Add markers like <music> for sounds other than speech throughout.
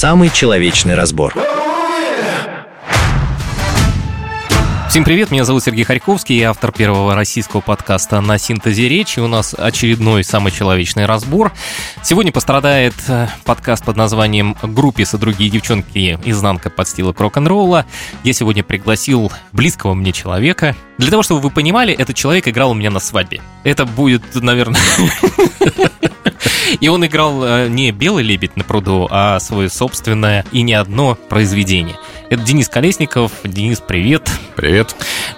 Самый человечный разбор. Всем привет, меня зовут Сергей Харьковский, я автор первого российского подкаста «На синтезе речи». У нас очередной самый человечный разбор. Сегодня пострадает э, подкаст под названием «Группис и другие девчонки. Изнанка подстилок рок-н-ролла». Я сегодня пригласил близкого мне человека. Для того, чтобы вы понимали, этот человек играл у меня на свадьбе. Это будет, наверное... <laughs> И он играл э, не «Белый лебедь на пруду», а свое собственное и не одно произведение. Это Денис Колесников. Денис, привет. Привет.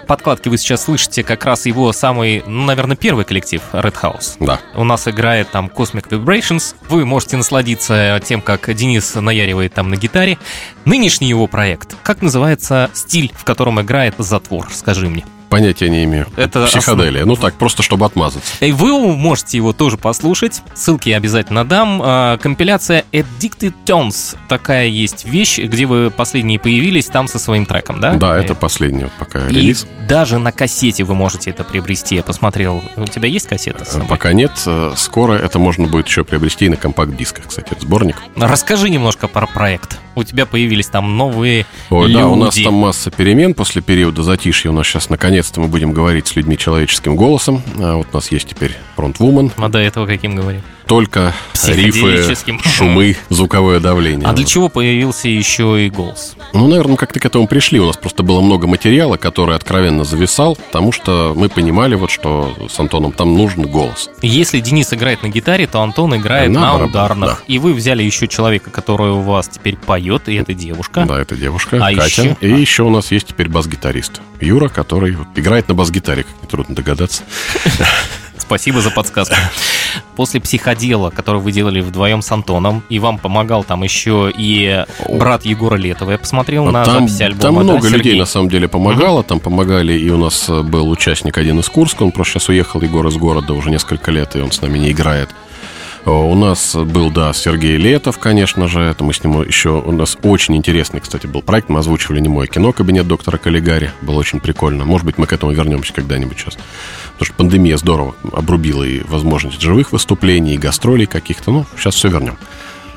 Подкладки вы сейчас слышите как раз его самый, ну, наверное, первый коллектив Red House. Да. У нас играет там Cosmic Vibrations. Вы можете насладиться тем, как Денис наяривает там на гитаре. Нынешний его проект. Как называется стиль, в котором играет Затвор? Скажи мне. Понятия не имею. Это Психоделия. Ну так, просто чтобы отмазаться. И вы можете его тоже послушать. Ссылки я обязательно дам. А, Компиляция Addicted Tones. Такая есть вещь, где вы последние появились, там со своим треком, да? Да, это последний пока И релиз. даже на кассете вы можете это приобрести. Я посмотрел. У тебя есть кассета? Пока нет. Э, Скоро это можно будет еще приобрести и на компакт-дисках, кстати, сборник. Расскажи немножко про проект. У тебя появились там новые Ой, люди. да, у нас там масса перемен после периода затишья. У нас сейчас наконец-то мы будем говорить с людьми человеческим голосом. А вот у нас есть теперь фронтвумен. А до этого каким говорим? Только рифы, шумы, звуковое давление. А для чего появился еще и голос? Ну, наверное, как-то к этому пришли. У нас просто было много материала, который откровенно зависал, потому что мы понимали, вот, что с Антоном там нужен голос. Если Денис играет на гитаре, то Антон играет На на, барабанах, ударных. да. И вы взяли еще человека, который у вас теперь поет, и это девушка. Да, это девушка, А Катя. еще? И еще у нас есть теперь бас-гитарист Юра, который играет на бас-гитаре, как нетрудно догадаться. Спасибо за подсказку. После психодела, который вы делали вдвоем с Антоном, и вам помогал там еще и брат Егора Летова. Я посмотрел на А там, записи альбома. там да, много Сергей? людей на самом деле помогало. Там помогали, и у нас э, был участник один из Курска. Он просто сейчас уехал, Егор из города уже несколько лет, и он с нами не играет. У нас был, да, Сергей Летов, конечно же. Это мы с ним еще... У нас очень интересный, кстати, был проект. Мы озвучивали немое кино «Кабинет доктора Каллигари». Было очень прикольно. Может быть, мы к этому вернемся когда-нибудь сейчас. Потому что пандемия здорово обрубила и возможность живых выступлений, и гастролей каких-то. Ну, сейчас все вернем.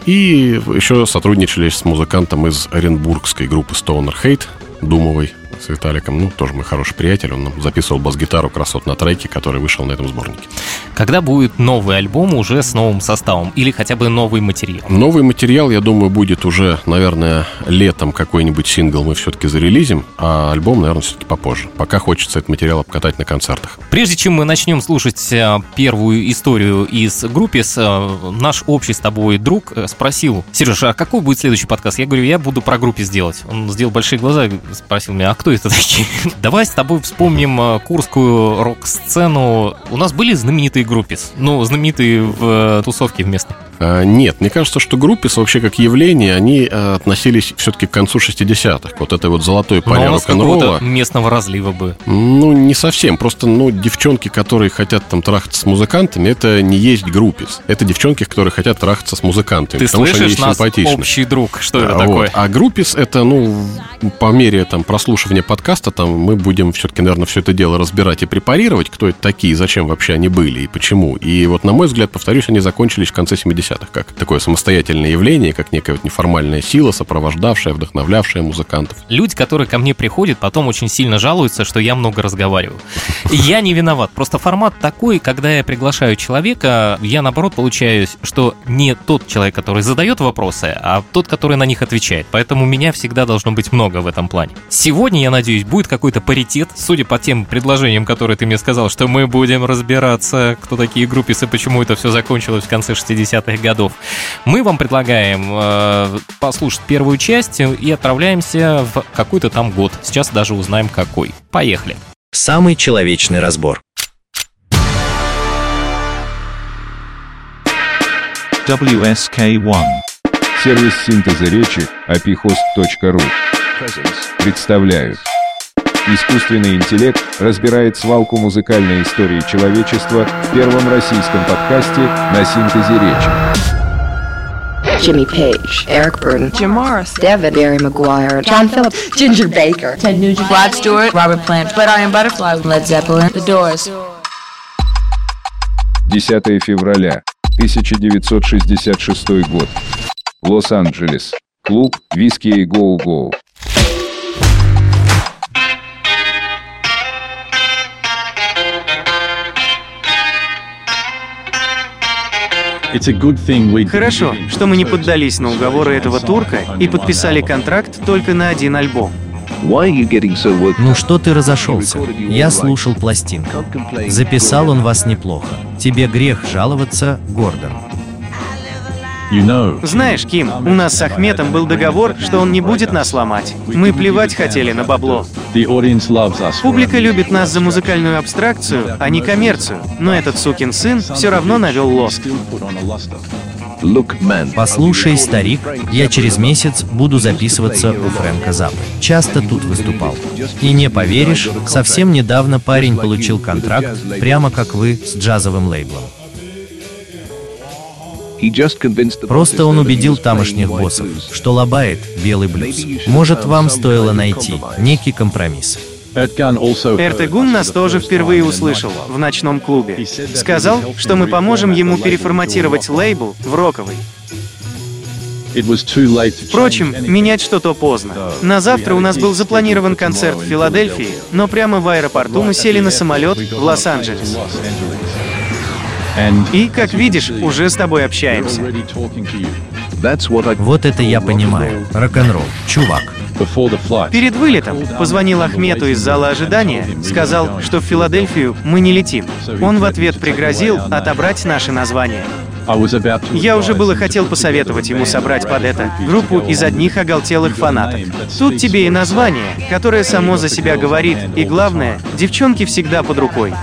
И еще сотрудничали с музыкантом из оренбургской группы Stoner Hate, Думовой, с Виталиком. Ну, тоже мой хороший приятель. Он нам записывал бас-гитару красот на треке, который вышел на этом сборнике. Когда будет новый альбом уже с новым составом? Или хотя бы новый материал? Новый материал, я думаю, будет уже, наверное, летом какой-нибудь сингл мы все-таки зарелизим, а альбом, наверное, все-таки попозже. Пока хочется этот материал обкатать на концертах. Прежде чем мы начнем слушать э, первую историю из группы, э, наш общий с тобой друг э, спросил, Сереж, а какой будет следующий подкаст? Я говорю, я буду про группе сделать. Он сделал большие глаза спросил меня, а кто это такие? <laughs> Давай с тобой вспомним э, курскую рок-сцену. У нас были знаменитые группы, ну, знаменитые в э, тусовке в местной. А, Нет, мне кажется, что группис вообще как явление, они э, относились все-таки к концу 60-х. Вот этой вот золотой Но паре рок-н-ролла. какого-то местного разлива бы. Ну, не совсем. Просто, ну, девчонки, которые хотят там трахаться с музыкантами, это не есть группис. Это девчонки, которые хотят трахаться с музыкантами. Ты потому что они слышишь нас, симпатичны. общий друг? Что это А, такое? вот. А группис это, ну, по мере там прослушивания подкаста, там мы будем все-таки, наверное, все это дело разбирать и препарировать, кто это такие, зачем вообще они были и почему. И вот, на мой взгляд, повторюсь, они закончились в конце 70-х, как такое самостоятельное явление, как некая вот неформальная сила, сопровождавшая, вдохновлявшая музыкантов. Люди, которые ко мне приходят, потом очень сильно жалуются, что я много разговариваю. Я не виноват. Просто формат такой, когда я приглашаю человека, я наоборот получаю, что не тот человек, который задает вопросы, а тот, который на них отвечает. Поэтому у меня всегда должно быть много в этом плане. Сегодня, я надеюсь, будет какой-то паритет, судя по тем предложениям, которые ты мне сказал, что мы будем разбираться, кто такие групписы, почему это все закончилось в конце 60-х годов. Мы вам предлагаем э, послушать первую часть и отправляемся в какой-то там год. Сейчас даже узнаем какой. Поехали. Самый человечный разбор. WSK1. Сервис синтеза речи apihost.ru представляют. Искусственный интеллект разбирает свалку музыкальной истории человечества в первом российском подкасте на синтезе речи. Jimmy Page, Eric Burden, Jim Morris, David, Barry McGuire, John Phillips, Ginger Baker, Ted Nugent, Rod Stewart, Robert Plant, But I Am Butterfly, Led Zeppelin, The Doors. 10 февраля 1966 год. Лос-Анджелес. Клуб «Виски и Гоу-Гоу». Хорошо, что мы не поддались на уговоры этого турка и подписали контракт только на один альбом. Ну что ты разошелся? Я слушал пластинку. Записал он вас неплохо. Тебе грех жаловаться, Гордон. Знаешь, Ким, у нас с Ахметом был договор, что он не будет нас ломать. Мы плевать хотели на бабло. Публика любит нас за музыкальную абстракцию, а не коммерцию. Но этот сукин сын все равно навел лоск. Послушай, старик, я через месяц буду записываться у Фрэнка Заппы. Часто тут выступал. И не поверишь, совсем недавно парень получил контракт, прямо как вы, с джазовым лейблом. Просто он убедил тамошних боссов, что лобает белый блюз. Может, вам стоило найти некий компромисс. Эртегун нас тоже впервые услышал в ночном клубе. Сказал, что мы поможем ему переформатировать лейбл в роковый. Впрочем, менять что-то поздно. На завтра у нас был запланирован концерт в Филадельфии, но прямо в аэропорту мы сели на самолет в Лос-Анджелес. И, как видишь, уже с тобой общаемся. Вот это я понимаю. Рок-н-ролл. Чувак. Перед вылетом позвонил Ахмету из зала ожидания, сказал, что в Филадельфию мы не летим. Он в ответ пригрозил отобрать наше название. Я уже было хотел посоветовать ему собрать под это группу из одних оголтелых фанатов. Тут тебе и название, которое само за себя говорит, и главное, девчонки всегда под рукой.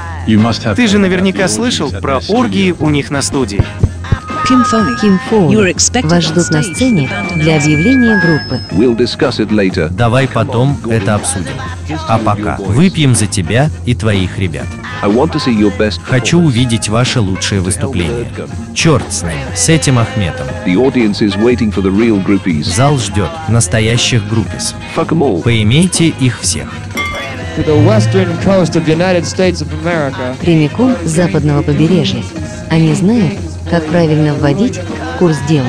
Ты же наверняка слышал про оргии у них на студии. Ким Фоули. Вас ждут на сцене для объявления группы. Давай потом это обсудим. А пока выпьем за тебя и твоих ребят. Хочу увидеть ваше лучшее выступление. Черт с ним, с этим Ахметом. Зал ждет настоящих группис. Поимейте их всех. Прямиком с западного побережья. Они знают, как правильно вводить курс дела.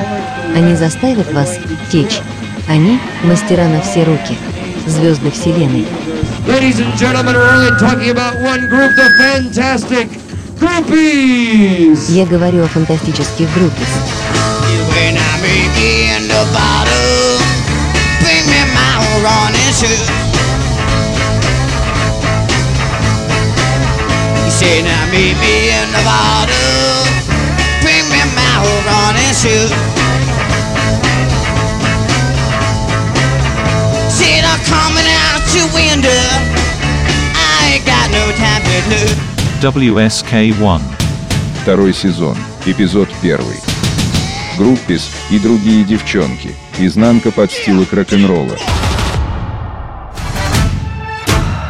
Они заставят вас течь. Они – мастера на все руки, звезды вселенной. Ladies and gentlemen, we're only talking about one group, the fantastic Groupies! Я говорю о фантастических группис. When I meet you in the bottle, bring me my running shoes. Say now meet me in the bottle, bring me my running shoes. Said I'm coming out your window, I ain't got no time to lose. WSK-1. Второй сезон. Эпизод первый. Группис и другие девчонки. Изнанка подстилок рок-н-ролла.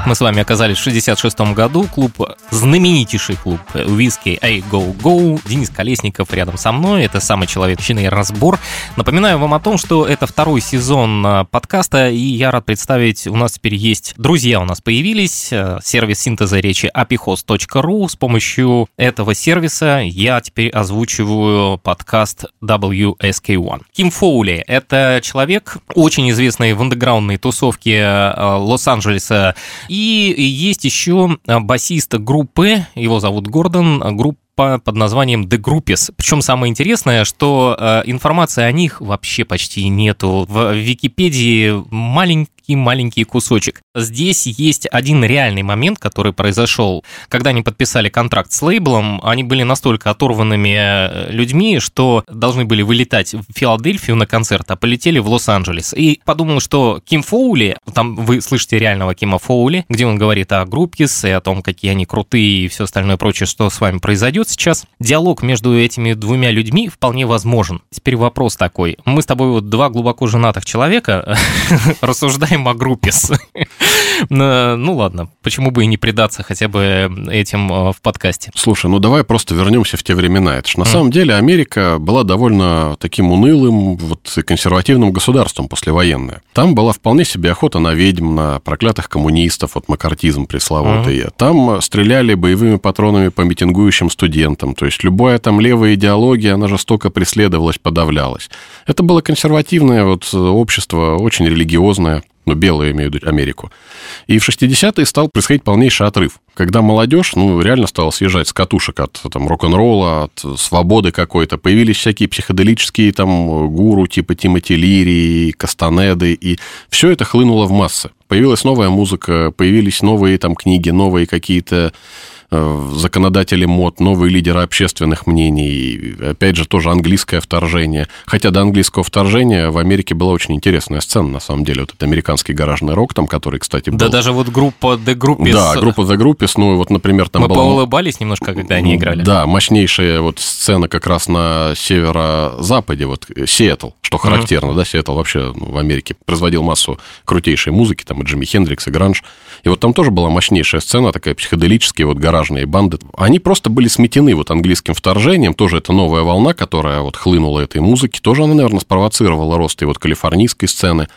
Мы с вами оказались в 66 году. Клуб, знаменитейший клуб Whisky A Go Go. Денис Колесников рядом со мной. Это самый человечный разбор. Напоминаю вам о том, что это второй сезон а, подкаста, и я рад представить, у нас теперь есть друзья у нас появились. э, Сервис синтеза речи apihost.ru. С помощью этого сервиса я теперь озвучиваю подкаст WSK1. Ким Фоули — это человек, очень известный в андеграундной тусовке э, Лос-Анджелеса и есть еще а, басист группы, его зовут Гордон, а, группа под названием The Groupies. Причем самое интересное, что э, информации о них вообще почти нету. В Википедии маленький-маленький кусочек. Здесь есть один реальный момент, который произошел, когда они подписали контракт с лейблом. Они были настолько оторванными э, людьми, что должны были вылетать в Филадельфию на концерт, а полетели в Лос-Анджелес. И подумал, что Ким Фоули, там вы слышите реального Кима Фоули, где он говорит о группис и о том, какие они крутые и все остальное прочее, что с вами произойдет сейчас. Диалог между этими двумя людьми вполне возможен. Теперь вопрос такой. Мы с тобой вот два глубоко женатых человека <laughs> рассуждаем о группис. Ну ладно, почему бы и не предаться хотя бы этим э, в подкасте. Слушай, ну давай просто вернемся в те времена. Это ж на самом деле Америка была довольно таким унылым, вот консервативным государством послевоенное. Там была вполне себе охота на ведьм, на проклятых коммунистов, вот макартизм пресловутый. Там стреляли боевыми патронами по митингующим студентам. То есть любая там левая идеология, она жестоко преследовалась, подавлялась. Это было консервативное вот общество, очень религиозное ну, белые, имею в виду Америку. И в 60-е стал происходить полнейший отрыв, когда молодежь, ну, реально стала съезжать с катушек от там, рок-н-ролла, от свободы какой-то. Появились всякие психоделические там гуру типа Тимоти Лири, Кастанеды, и все это хлынуло в массы. Появилась новая музыка, появились новые там книги, новые какие-то законодатели мод, новые лидеры общественных мнений, опять же, тоже английское вторжение. Хотя до английского вторжения в Америке была очень интересная сцена, на самом деле, вот этот американский гаражный рок, там, который, кстати, был... Да, даже вот группа The Groupies... Да, группа The Groupies, ну, вот, например, там Мы была... поулыбались немножко, когда они играли. Да, мощнейшая вот сцена как раз на северо-западе, вот, Сиэтл, что характерно, mm-hmm. да, Сиэтл вообще ну, в Америке производил массу крутейшей музыки, там и Джимми Хендрикс, и Гранж, и вот там тоже была мощнейшая сцена, такая психоделическая, вот гараж гаражные банды, они просто были сметены вот английским вторжением, тоже это новая волна, которая вот хлынула этой музыки, тоже она, наверное, спровоцировала рост и вот калифорнийской сцены.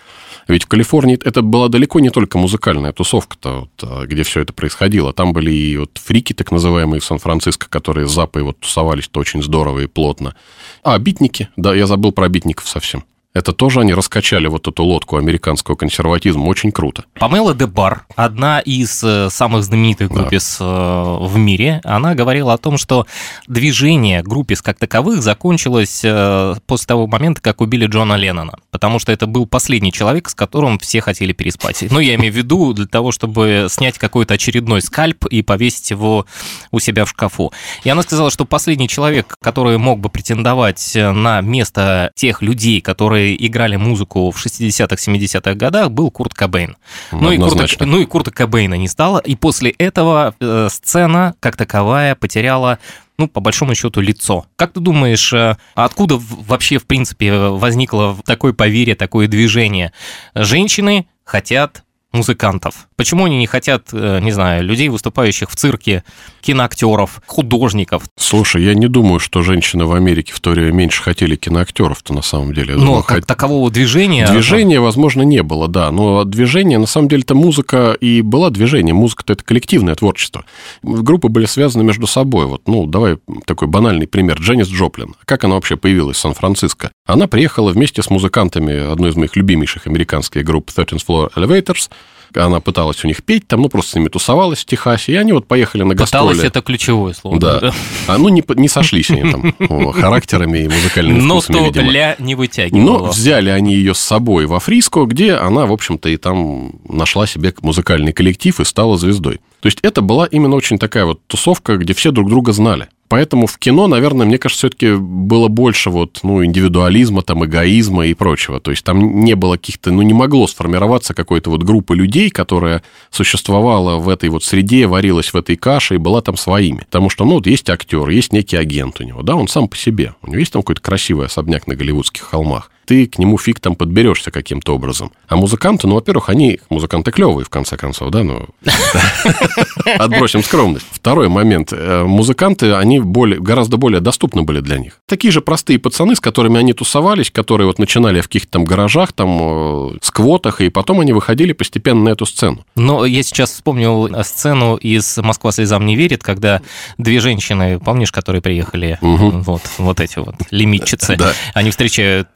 Ведь в Калифорнии это была далеко не только музыкальная тусовка-то, вот, а, где все это происходило. Там были и вот фрики, так называемые, в Сан-Франциско, которые с запой вот тусовались-то очень здорово и плотно. А, битники, да, я забыл про битников совсем. Это тоже они раскачали вот эту лодку американского консерватизма. Очень круто. Памела де Бар, одна из э, самых знаменитых группис да. Э, в мире, она говорила о том, что движение группис как таковых закончилось э, после того момента, как убили Джона Леннона. Потому что это был последний человек, с которым все хотели переспать. Ну, я имею в виду для того, чтобы снять какой-то очередной скальп и повесить его у себя в шкафу. И она сказала, что последний человек, который мог бы претендовать на место тех людей, которые играли музыку в 60-х, 70-х годах, был Курт Кобейн. Ну и, Курта, ну и Курта Кобейна не стало, и после этого э, сцена, как таковая, потеряла ну, по большому счету, лицо. Как ты думаешь, э, откуда вообще, в принципе, возникло такое поверье, такое движение? Женщины хотят музыкантов? Почему они не хотят, э, не знаю, людей, выступающих в цирке, киноактеров, художников? Слушай, я не думаю, что женщины в Америке в то время меньше хотели киноактеров-то на самом деле. Но думаю, как хот... такового движения... Движения, возможно, не было, да. Но движение, на самом деле-то музыка и была движение. Музыка-то это коллективное творчество. Группы были связаны между собой. Вот, ну, давай такой банальный пример. Дженнис Джоплин. Как она вообще появилась в Сан-Франциско? Она приехала вместе с музыкантами одной из моих любимейших американских групп 13th Floor Elevators – она пыталась у них петь, там, ну, просто с ними тусовалась в Техасе, и они вот поехали на гастроли. Пыталась – это ключевое слово. Да. да? А, ну, не, не сошлись они там <laughs> характерами и музыкальными Но вкусами, то видимо. ля не вытягивала. Но взяли они ее с собой во Фриско, где она, в общем-то, и там нашла себе музыкальный коллектив и стала звездой. То есть это была именно очень такая вот тусовка, где все друг друга знали. Поэтому в кино, наверное, мне кажется, все-таки было больше вот, ну, индивидуализма, там, эгоизма и прочего. То есть там не было каких-то, ну, не могло сформироваться какой-то вот группы людей, которая существовала в этой вот среде, варилась в этой каше и была там своими. Потому что, ну, вот есть актер, есть некий агент у него, да, он сам по себе. У него есть там какой-то красивый особняк на Голливудских холмах ты к нему фиг там подберешься каким-то образом. А музыканты, ну, во-первых, они, музыканты клевые, в конце концов, да, ну, <laughs> отбросим скромность. Второй момент. Э, музыканты, они более, гораздо более доступны были для них. Такие же простые пацаны, с которыми они тусовались, которые вот начинали в каких-то там гаражах, там, э, сквотах, и потом они выходили постепенно на эту сцену. Но я сейчас вспомнил сцену из «Москва слезам не верит», когда две женщины, помнишь, которые приехали, угу. вот, вот эти вот лимитчицы, <laughs> да. они встречают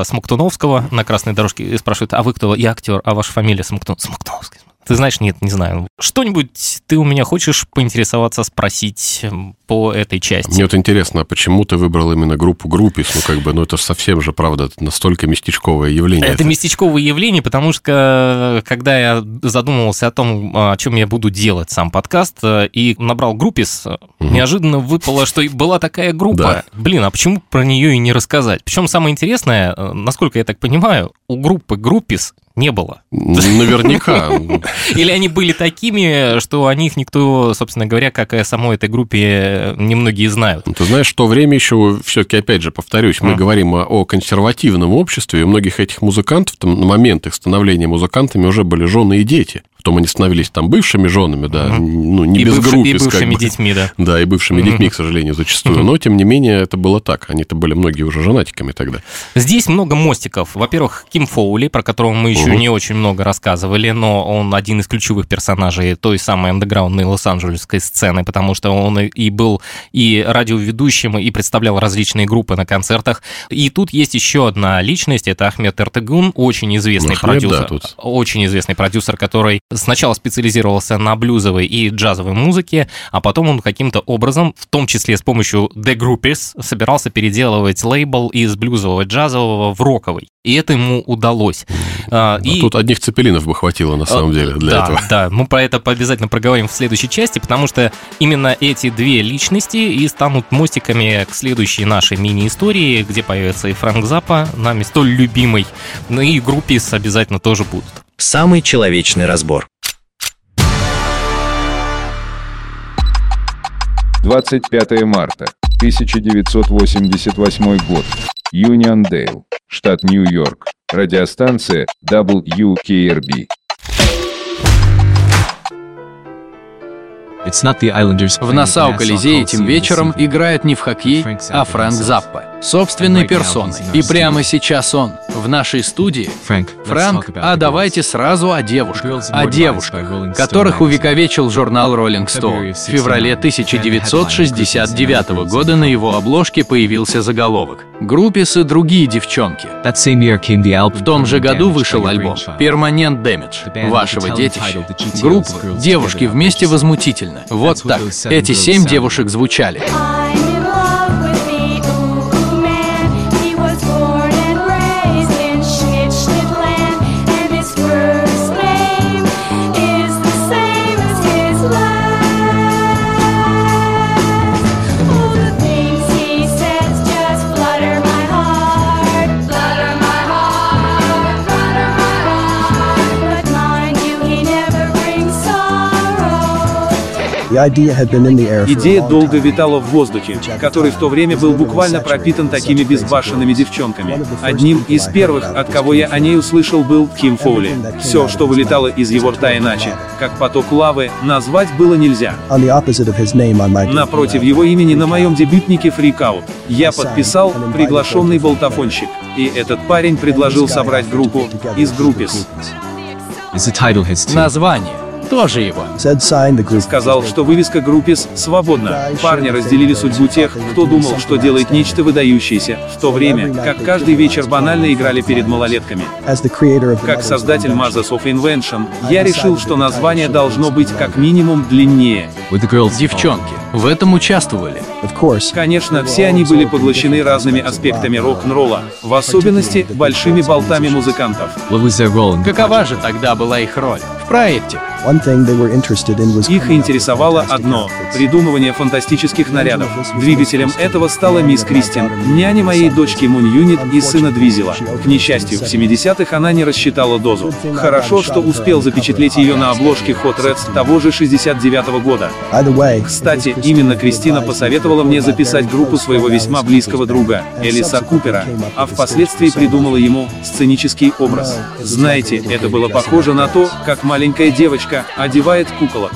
э, Смоктуновского на красной дорожке и спрашивают, а вы кто? Я актер, а ваша фамилия Смоктун... Смоктуновский. Ты знаешь, нет, не знаю. Что-нибудь ты у меня хочешь поинтересоваться, спросить по этой части? Мне вот интересно, а почему ты выбрал именно группу Группис? Ну, как бы, ну, это совсем же, правда, настолько местечковое явление. Это, это местечковое явление, потому что, когда я задумывался о том, о чем я буду делать сам подкаст, э, и набрал Группис, угу. неожиданно выпало, что была такая группа. Да. Блин, а почему про нее и не рассказать? Причем самое интересное, э, насколько я так понимаю, у группы Группис не было. Наверняка. <laughs> Или они были такими, что о них никто, собственно говоря, как и о самой этой группе, немногие знают. Ты знаешь, в то время еще, все-таки, опять же, повторюсь, мы а. говорим о, о консервативном обществе, и у многих этих музыкантов там, на момент их становления музыкантами уже были жены и дети. Потом они становились там бывшими женами, да, ну, не И, без бывши- группы. и бывшими детьми, да. Да, и бывшими детьми, к сожалению, зачастую. Но, тем не менее, это было так. Они-то были многие уже женатиками тогда. Здесь много мостиков. Во-первых, Ким Фоули, про которого мы еще Мгм. не очень много рассказывали, но он один из ключевых персонажей той самой андеграундной лос-анджелесской сцены, потому что он и- был и радиоведущим, и представлял различные группы на концертах. И тут есть еще одна личность, это Ахмед Эртегун, очень известный Ахмед, да, продюсер. тут. Очень известный продюсер, который сначала специализировался на блюзовой и джазовой музыке, а потом он каким-то образом, в том числе с помощью The Groupies, собирался переделывать лейбл из блюзового джазового в роковый. И это ему удалось. А, А тут одних цепелинов бы хватило, на самом деле, для да, этого. Да, мы про это обязательно проговорим в следующей части, потому что именно эти две личности и станут мостиками к следующей нашей мини-истории, где появится и Фрэнк Заппа, нами столь любимый, ну и группис обязательно тоже будут. Самый человечный разбор. 25 марта 1988 год. Юниондейл, штат Нью-Йорк. Радиостанция WKRB. В Нассау Колизее этим вечером играет не в хоккей, а Фрэнк Заппа, собственной персоной. И прямо сейчас он в нашей студии. Фрэнк, а давайте сразу о девушках. О девушках, которых увековечил журнал Rolling Stone. В феврале 1969 года на его обложке появился заголовок «Группис и другие девчонки». В том же году вышел альбом «Permanent Damage» вашего детища. Группа «Девушки вместе возмутительно». Вот так. Эти семь девушек звучали. Идея долго витала в воздухе, который в то время был буквально пропитан такими безбашенными девчонками. Одним из первых, от кого я о ней услышал, был Ким Фоули. Все, что вылетало из его рта иначе, как поток лавы, назвать было нельзя. Напротив его имени на моем дебютнике Freak Out я подписал «Приглашенный болтофонщик», и этот парень предложил собрать группу из группис. Название тоже его. Сказал, что вывеска группис свободна. Парни разделили судьбу тех, кто думал, что делает нечто выдающееся, в то время, как каждый вечер банально играли перед малолетками. Как создатель Mazes of Invention, я решил, что название должно быть как минимум длиннее. Девчонки в этом участвовали. Конечно, все они были поглощены разными аспектами рок-н-ролла, в особенности большими болтами музыкантов. Какова же тогда была их роль в проекте? Их интересовало одно – придумывание фантастических нарядов. Двигателем этого стала мисс Кристин, няня моей дочки Мун Юнит и сына Двизела. К несчастью, в 70-х она не рассчитала дозу. Хорошо, что успел запечатлеть ее на обложке Hot Reds того же 69-го года. Кстати, именно Кристина посоветовала мне записать группу своего весьма близкого друга, Элиса Купера, а впоследствии придумала ему сценический образ. Знаете, это было похоже на то, как маленькая девочка одевает куколок.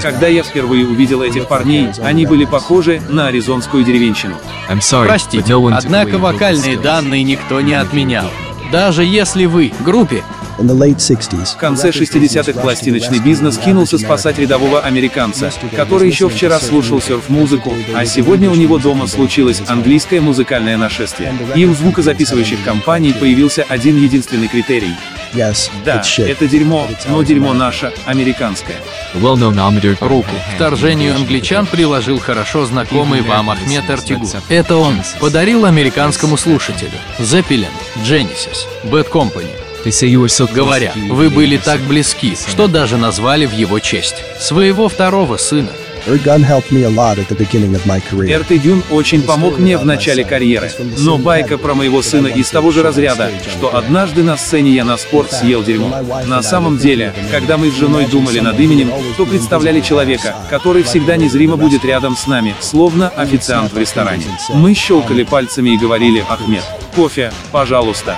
Когда я впервые увидел этих парней, они были похожи на аризонскую деревенщину. Простите, однако вокальные данные никто не отменял. Даже если вы группе, В конце 60-х пластиночный бизнес кинулся спасать рядового американца, который еще вчера слушал серф-музыку, а сегодня у него дома случилось английское музыкальное нашествие. И у звукозаписывающих компаний появился один единственный критерий. Да, это дерьмо, но дерьмо наше, американское. руку к вторжению англичан приложил хорошо знакомый вам Ахмед Артигу. Это он подарил американскому слушателю Zeppelin, Genesis, Bad Company. Говоря, вы были так близки, что даже назвали в его честь своего второго сына. Эрт Дюн очень помог мне в начале карьеры, но байка про моего сына из того же разряда, что однажды на сцене я на спорт съел дерьмо. На самом деле, когда мы с женой думали над именем, то представляли человека, который всегда незримо будет рядом с нами, словно официант в ресторане. Мы щелкали пальцами и говорили «Ахмед, кофе, пожалуйста».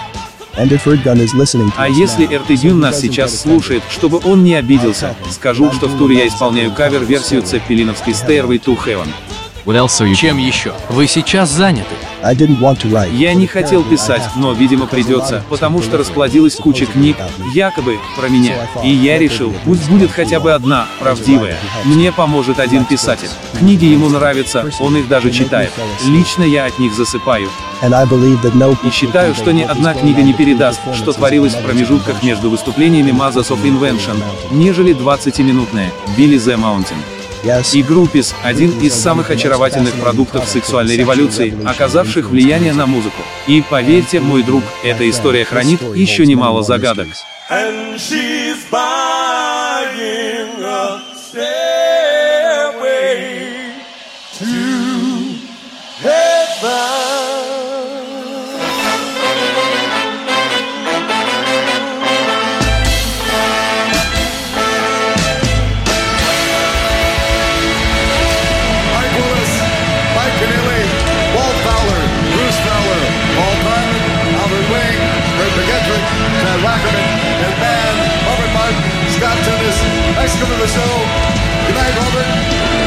А если Эртедюн нас сейчас слушает, чтобы он не обиделся, скажу, что в туре я исполняю кавер-версию Цеппелиновской Stairway to Heaven. Чем еще? Вы сейчас заняты. Я не хотел писать, но, видимо, придется, потому что расплодилась куча книг, якобы, про меня. И я решил, пусть будет хотя бы одна, правдивая. Мне поможет один писатель. Книги ему нравятся, он их даже читает. Лично я от них засыпаю. И считаю, что ни одна книга не передаст, что творилось в промежутках между выступлениями Mothers of Invention, нежели 20-минутная Billy the Mountain. И Группис – один из самых очаровательных продуктов сексуальной революции, оказавших влияние на музыку. И поверьте, мой друг, эта история хранит еще немало загадок. And she's buying and man, Robert Martin, Scott Dennis, the show. Good night, Robert.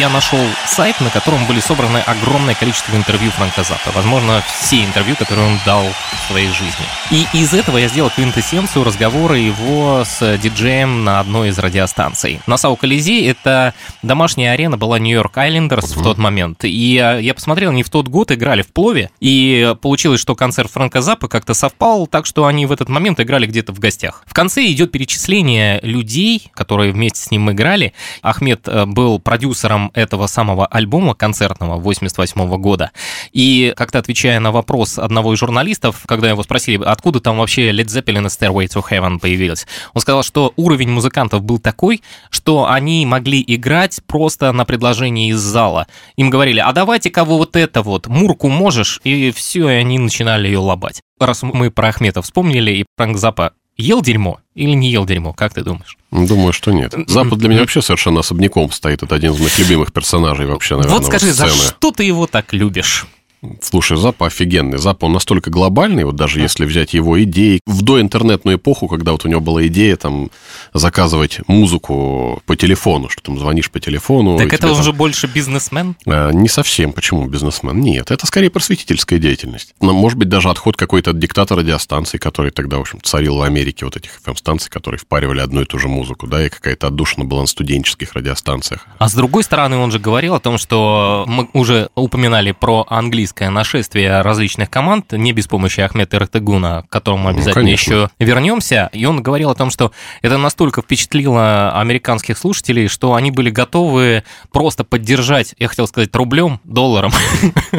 Я нашел сайт, на котором были собраны огромное количество интервью Франка Заппа. Возможно, все интервью, которые он дал в своей жизни. И из этого я сделал квинтэссенцию разговора его с диджеем на одной из радиостанций. Насау Колизей — это домашняя арена была Нью-Йорк Айлендерс в тот момент. И я посмотрел, они в тот год играли в Плове, и получилось, что концерт Франка Заппа как-то совпал, так что они в этот момент играли где-то в гостях. В конце идет перечисление людей, которые вместе с ним играли. Ахмед э, был продюсером этого самого альбома концертного 88 года. И как-то отвечая на вопрос одного из журналистов, когда его спросили, откуда там вообще Led Zeppelin и Stairway to Heaven появилась, он сказал, что уровень музыкантов был такой, что они могли играть просто на предложении из зала. Им говорили, а давайте кого вот это вот, Мурку можешь? И все, и они начинали ее лобать. Раз мы про Ахмета вспомнили и Франк Запа ел дерьмо или не ел дерьмо, как ты думаешь? Думаю, что нет. Запад для меня вообще совершенно особняком стоит. Это один из моих любимых персонажей вообще, наверное, вот скажи, за сцены. что ты его так любишь? Слушай, Запа офигенный. Запа, он настолько глобальный, вот даже если взять его идеи, в доинтернетную эпоху, когда вот у него была идея там заказывать музыку по телефону, что там звонишь по телефону. так это он там- больше бизнесмен? А, Не совсем. Почему бизнесмен? Нет, это скорее просветительская деятельность. Но, может быть, даже отход какой-то от диктата радиостанций, который тогда, в общем, царил в Америке, вот этих FM-станций, которые впаривали одну и ту же музыку, да, и какая-то отдушина была на студенческих радиостанциях. А с другой стороны, он же говорил о том, что мы уже упоминали про английское нашествие различных команд, не без помощи Ахмета Иртыгуна, к которому Ну, обязательно конечно. еще вернемся. И он говорил о том, что это настолько впечатлило американских слушателей, что они были готовы просто поддержать, я хотел сказать, рублем, долларом,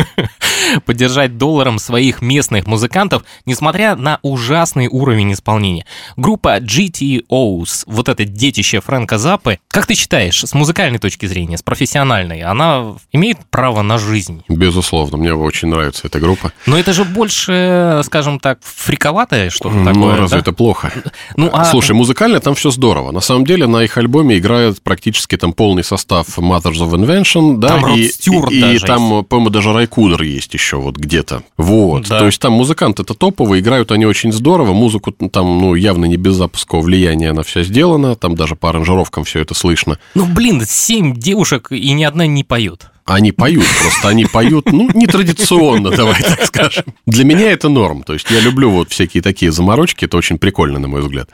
<laughs> поддержать долларом своих местных музыкантов, несмотря на ужасный уровень исполнения. Группа GTOs, вот это детище Фрэнка Заппы, как ты считаешь, с музыкальной точки зрения, с профессиональной, она имеет право на жизнь? Безусловно, мне очень нравится эта группа. Но это же больше, скажем так, фриковатое что-то Ну, такое. разве да? это плохо? Ну, а- Слушай, музыкально там все здорово. На самом деле на их альбоме играет практически там полный состав Mothers of Invention, да, Там Род и, Стюарт и, и даже там, по-моему, даже Райкудер есть еще вот где-то. Вот. Да. То есть там музыканты-то топовые, играют они очень здорово, музыку там, ну, явно не без запусков влияния она вся сделана, там даже по аранжировкам все это слышно. Ну, блин, семь девушек, и ни одна не поет. Они поют, просто они поют, ну, нетрадиционно, давай так скажем. Для меня это норм. То есть я люблю вот всякие такие заморочки, это очень прикольно, на мой взгляд.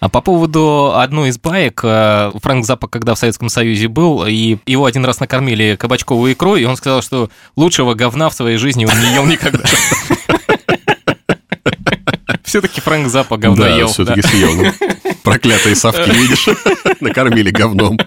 А по поводу одной из баек, э, Фрэнк Запа, когда в Советском Союзе был, и его один раз накормили кабачковой икрой, и он сказал, что лучшего говна в своей жизни он не ел никогда. Все-таки Фрэнк Запа говно да, ел. все-таки да. съел. ну. Проклятые совки, видишь, накормили говном.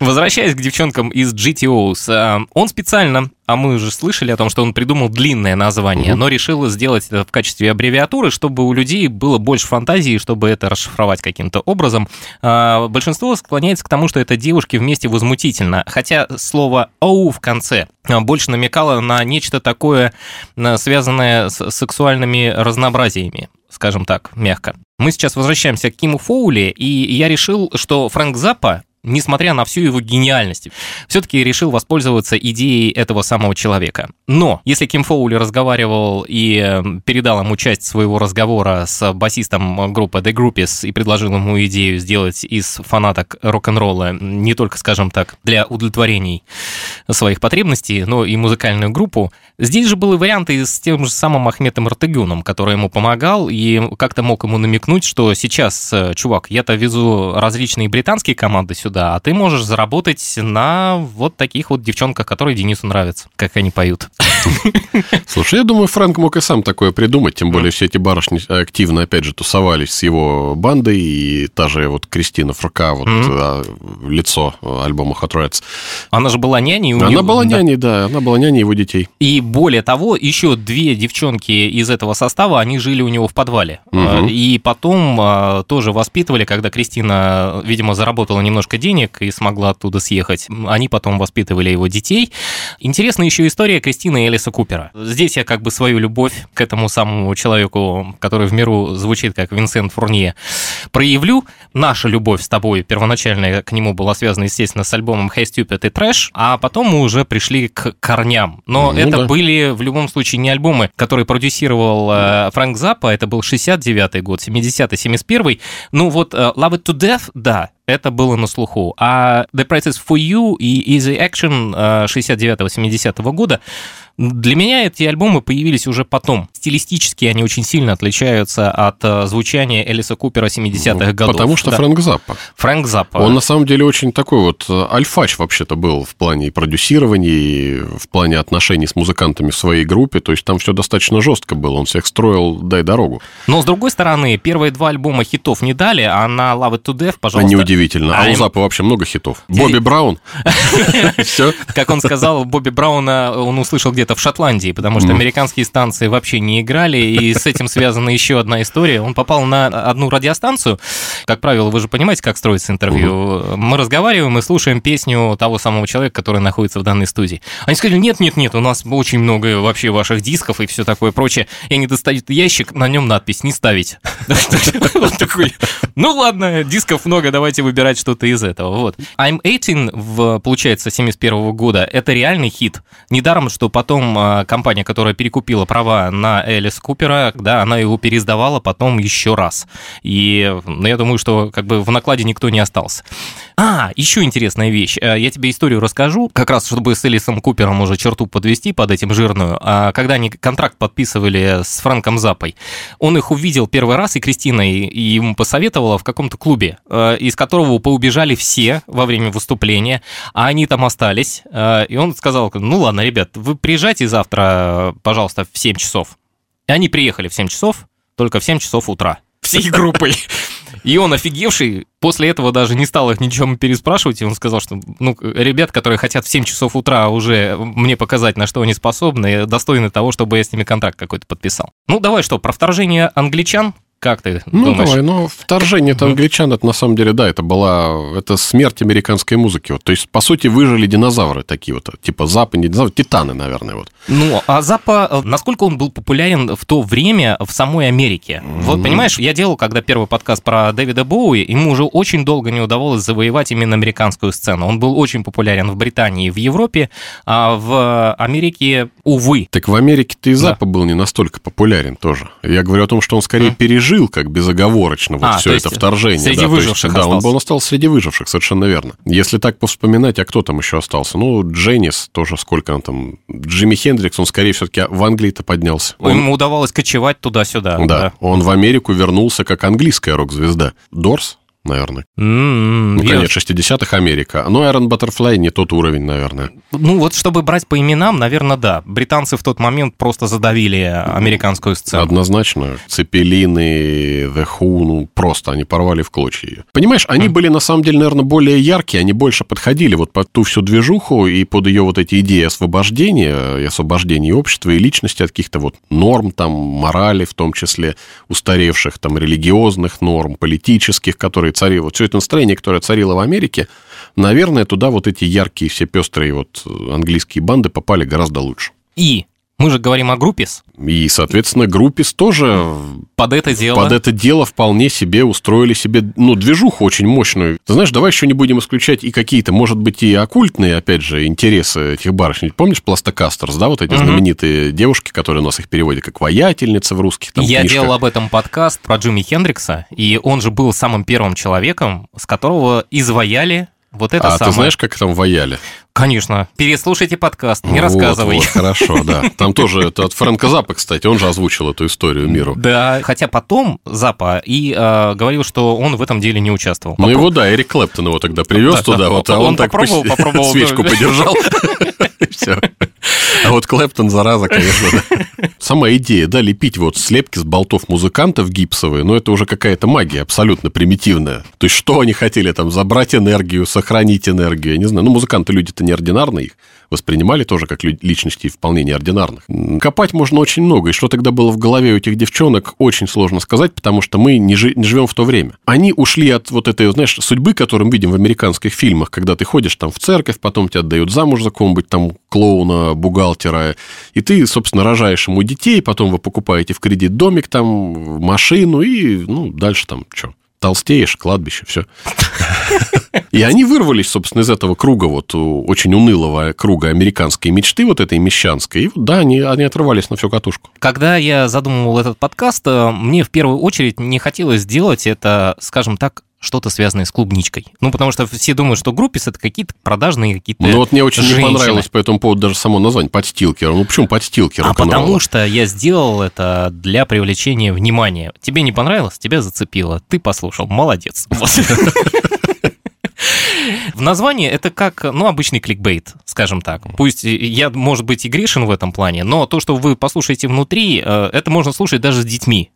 Возвращаясь к девчонкам из GTOs, э, он специально, а мы уже слышали о том, что он придумал длинное название, но решил сделать это в качестве аббревиатуры, чтобы у людей было больше фантазии, чтобы это расшифровать каким-то образом. А, Большинство склоняется к тому, что это девушки вместе возмутительно, хотя слово «оу» в конце а, больше намекало на нечто такое, а, связанное с сексуальными разнообразиями скажем так, мягко. Мы сейчас возвращаемся к Киму Фоули, и я решил, что Фрэнк Заппа несмотря на всю его гениальность, все-таки решил воспользоваться идеей этого самого человека. Но если Ким Фоули разговаривал и э, передал ему часть своего разговора с басистом группы The Groupies и предложил ему идею сделать из фанаток рок-н-ролла не только, скажем так, для удовлетворений своих потребностей, но и музыкальную группу, здесь же был и вариант и с тем же самым Ахметом Артыгюном, который ему помогал и как-то мог ему намекнуть, что сейчас, э, чувак, я-то везу различные британские команды сюда, а ты можешь заработать на вот таких вот девчонках, которые Денису нравятся, как они поют. <laughs> Слушай, я думаю, Фрэнк мог и сам такое придумать, тем более все эти барышни активно, опять же, тусовались с его бандой, и та же вот Кристина Фрка, вот mm-hmm. лицо альбома Hot Rats. Она же была няней. У она него... была няней, да, она была няней его детей. И более того, еще две девчонки из этого состава, они жили у него в подвале. Mm-hmm. И потом а, тоже воспитывали, когда Кристина, видимо, заработала немножко денег и смогла оттуда съехать. Они потом воспитывали его детей. Интересная еще история Кристины Элиса Купера. Здесь я как бы свою любовь к этому самому человеку, который в миру звучит как Винсент Фурнье, проявлю. Наша любовь с тобой первоначальная к нему была связана, естественно, с альбомом Hey Stupid и Trash, а потом мы уже пришли к корням. Но ну, это да. были в любом случае не альбомы, которые продюсировал э, Фрэнк Заппа, это был 69-й год, 70-й, 71-й. Ну вот э, Love It To Death, да, это было на слуху. А The Price is For You и Easy Action 69-70 э, года для меня эти альбомы появились уже потом. Стилистически они очень сильно отличаются от э, звучания Элиса Купера 70-х ну, годов. Потому что да. Фрэнк Заппа. Фрэнк Заппа. Он на самом деле очень такой вот э, альфач вообще-то был в плане продюсирования, и в плане отношений с музыкантами в своей группе. То есть там все достаточно жестко было. Он всех строил «дай дорогу». Но, с другой стороны, первые два альбома хитов не дали, а на Love It To Death, пожалуйста... Неудивительно. А, а у Заппа вообще много хитов. Бобби Браун. <laughs> Все. Как он сказал, Бобби Брауна он услышал где-то в Шотландии, потому что американские станции вообще не играли, и с этим связана еще одна история. Он попал на одну радиостанцию. Как правило, вы же понимаете, как строится интервью. Мы разговариваем и слушаем песню того самого человека, который находится в данной студии. Они сказали, нет, нет, нет, у нас очень много вообще ваших дисков и все такое прочее. И они достают ящик, на нем надпись «Не ставить». <laughs> Ну ладно, дисков много, давайте выбирать что-то из этого. Вот. I'm 18, в, получается, 71 года, это реальный хит. Недаром, что потом а, компания, которая перекупила права на Элис Купера, да, она его переиздавала потом еще раз. И ну, я думаю, что как бы в накладе никто не остался. А, еще интересная вещь. Э, я тебе историю расскажу, как раз чтобы с Элисом Купером уже черту подвести под этим жирную. А когда они контракт подписывали с Фрэнком Запой, он их увидел первый раз, и Кристина ему посоветовала в каком-то клубе, э, из которого поубежали все во время выступления, а они там остались. Э, и он сказал, ну ладно, ребят, вы приезжайте завтра, пожалуйста, в 7 часов. И они приехали в 7 часов, только в 7 часов утра. Всей группой. И он, офигевший, после этого даже не стал их ничем переспрашивать, и он сказал, что, ну, ребят, которые хотят в 7 часов утра уже мне показать, на что они способны, достойны того, чтобы я с ними контракт какой-то подписал. Ну, давай что, про вторжение англичан как ты ну, думаешь? давай, ну, вторжение это англичан, это на самом деле, да, это была, это смерть американской музыки. Вот. То есть, по сути, выжили динозавры такие вот, типа Запа, не динозавры, титаны, наверное, вот. Ну, а Запа, насколько он был популярен в то время в самой Америке? Mm-hmm. Вот, понимаешь, я делал, когда первый подкаст про Дэвида Боуи, ему уже очень долго не удавалось завоевать именно американскую сцену. Он был очень популярен в Британии и в Европе, а в Америке, увы. Так в Америке-то и Запа да. был не настолько популярен тоже. Я говорю о том, что он скорее mm-hmm. пережил пережил как безоговорочно вот а, все это вторжение. Среди да, выживших есть, Да, он был остался среди выживших, совершенно верно. Если так повспоминать, а кто там еще остался? Ну, Дженнис тоже сколько он там... Джимми Хендрикс, он скорее все-таки в Англии-то поднялся. Он... Ему удавалось кочевать туда-сюда. Да, да, он в Америку вернулся как английская рок-звезда. Дорс наверное. Mm-hmm, ну, конец 60-х Америка. Но Iron Butterfly не тот уровень, наверное. Ну, вот чтобы брать по именам, наверное, да. Британцы в тот момент просто задавили американскую сцену. Однозначно. Цепелины, The Who, ну, просто они порвали в клочья ее. Понимаешь, они mm-hmm. были, на самом деле, наверное, более яркие, они больше подходили вот под ту всю движуху и под ее вот эти идеи освобождения, и освобождения общества и личности от каких-то вот норм, там, морали, в том числе устаревших, там, религиозных норм, политических, которые царило, вот все это настроение, которое царило в Америке, наверное, туда вот эти яркие все пестрые вот английские банды попали гораздо лучше. И Мы же говорим о groupies. И, соответственно, groupies тоже Под это дело. под это дело вполне себе устроили себе, ну, движуху очень мощную. Ты знаешь, давай еще не будем исключать и какие-то, может быть, и оккультные, опять же, интересы этих барышень. Помнишь Plaster Casters, да, вот эти Мгм. знаменитые девушки, которые у нас их переводят как ваятельницы в русских там Я книжках. делал об этом подкаст про Джимми Хендрикса, и он же был самым первым человеком, с которого изваяли вот это а самое. ты знаешь, как там ваяли? Конечно. Переслушайте подкаст, не Вот, рассказывай. вот, хорошо, да. <laughs> Там тоже это от Фрэнка Запа, кстати, он же озвучил эту историю миру. Да, хотя потом Запа и э, говорил, что он в этом деле не участвовал. Ну его, да, Эрик Клэптон его тогда привез Да, туда, да. вот, а Он он, так попробовал, пусть <laughs> попробовал, свечку подержал. <laughs> И всё. А вот Клэптон, зараза, конечно, да. <laughs> Сама идея, да, лепить вот слепки с болтов музыкантов гипсовые, ну, это уже какая-то магия абсолютно примитивная. То есть, что они хотели там, забрать энергию, сохранить энергию, я не знаю. Ну, музыканты люди-то неординарные, их воспринимали тоже как личности вполне неординарных. Копать можно очень много, и что тогда было в голове у этих девчонок, очень сложно сказать, потому что мы не, жи- не живем в то время. Они ушли от вот этой, знаешь, судьбы, которую мы видим в американских фильмах, когда ты ходишь там в церковь, потом тебя отдают замуж за кого-нибудь там клоуна, бухгалтера, и ты, собственно, рожаешь ему детей, потом вы покупаете в кредит домик, там, машину, и, ну, дальше там, что, толстеешь, кладбище, все. И они вырвались, собственно, из этого круга, вот очень унылого круга американской мечты, вот этой мещанской. И да, они, они отрывались на всю катушку. Когда я задумывал этот подкаст, э, мне в первую очередь не хотелось сделать это, скажем так, что-то связанное с клубничкой. Ну, потому что все думают, что группис это какие-то продажные какие-то Ну, вот мне очень не женщины. понравилось по этому поводу даже само название «Подстилкер». Ну, почему «Подстилкер»? А потому что я сделал это для привлечения внимания. Тебе не понравилось, тебя зацепило, ты послушал, молодец. <laughs> В названии это как, ну, обычный кликбейт, скажем так. Пусть я, может быть, и грешен в этом плане, но то, что вы послушаете внутри, э, это можно слушать даже с детьми.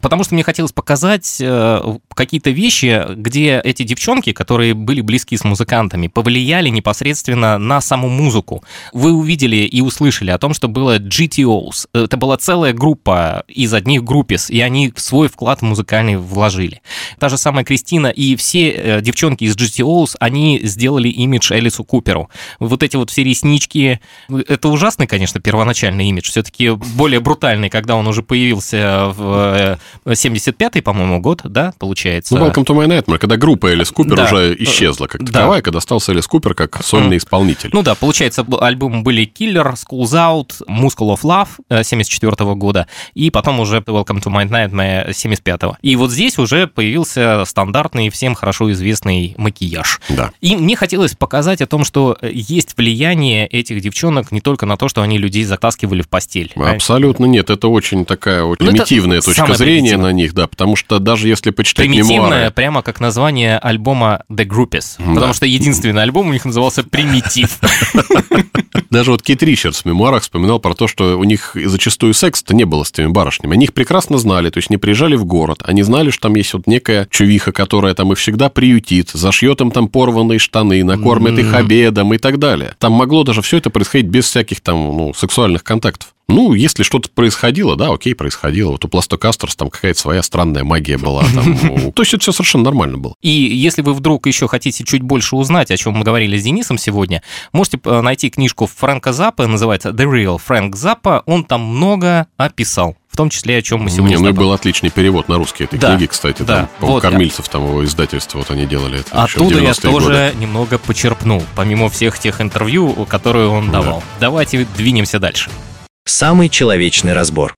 Потому что мне хотелось показать э, какие-то вещи, где эти девчонки, которые были близки с музыкантами, повлияли непосредственно на саму музыку. Вы увидели и услышали о том, что было GTOs. Это была целая группа из одних группис, и они свой вклад музыкальный вложили. Та же самая Кристина и все э, девчонки из GTOs, они сделали имидж Элису Куперу. Вот эти вот все реснички, это ужасный, конечно, первоначальный имидж, все-таки более брутальный, когда он уже появился в э, 75-й, по-моему, год, да, получается. Ну, Welcome to my nightmare, когда группа Элис Купер Да. уже исчезла как Да. таковая, когда остался Элис Купер как сольный исполнитель. Ну да, получается, альбомы были Killer, Schools Out, Muscle of Love э, 74 года, и потом уже Welcome to My Nightmare 75 И вот здесь уже появился стандартный, всем хорошо известный макияж. Да. И мне хотелось показать о том, что э, есть влияние этих девчонок не только на то, что они людей затаскивали в постель. Абсолютно нет, это очень такая вот Ну, это примитивная точка самое зрения на них, да, потому что даже если почитать Примитивное, мемуары... прямо как название альбома The Groupies. Да. Потому что единственный альбом у них назывался «Примитив». <laughs> Даже вот Кит Ричардс в мемуарах вспоминал про то, что у них зачастую секса-то не было с теми барышнями. Они их прекрасно знали, то есть не приезжали в город. Они знали, что там есть вот некая чувиха, которая там их всегда приютит, зашьет им там порванные штаны, накормит их обедом и так далее. Там могло даже все это происходить без всяких там ну, сексуальных контактов. Ну, если что-то происходило, да, окей, происходило. Вот у Plaster Casters там какая-то своя странная магия была. <laughs> ну, То есть это все совершенно нормально было. И если вы вдруг еще хотите чуть больше узнать, о чем мы говорили с Денисом сегодня, можете э, найти книжку Фрэнка Заппа, называется The Real Фрэнк Заппа. Он там много описал, в том числе о чем мы сегодня Не, ну и был отличный перевод на русский этой Да, книги, кстати. да, Там, по-моему, вот. Кормильцев там его издательство, вот они делали это. Оттуда я 90-е тоже годы. немного почерпнул, помимо всех тех интервью, которые он давал. Давайте двинемся дальше. Самый человечный разбор.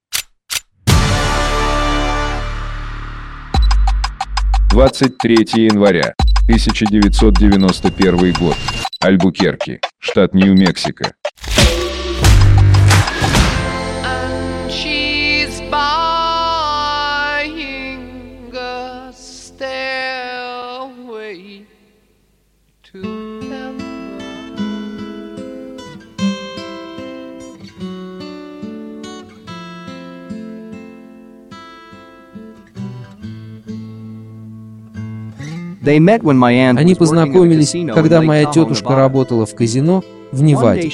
23 января 1991 год. Альбукерки, штат Нью-Мексико. Они познакомились, когда моя тетушка работала в казино в Неваде.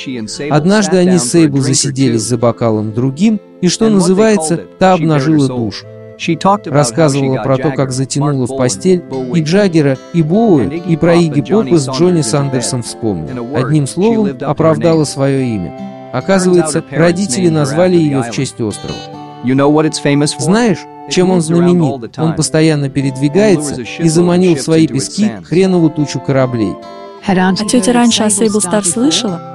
Однажды они с Сейбл засиделись за бокалом другим, и, что называется, та обнажила душу. Рассказывала про то, как затянула в постель и Джаггера, и Боуэ, и про Игги Попа с Джонни Сандерсом вспомнила. Одним словом, оправдала свое имя. Оказывается, родители назвали ее в честь острова. Знаешь, чем он знаменит? Он постоянно передвигается и заманил в свои пески хренову тучу кораблей. А тетя раньше о Сейбл Стар слышала?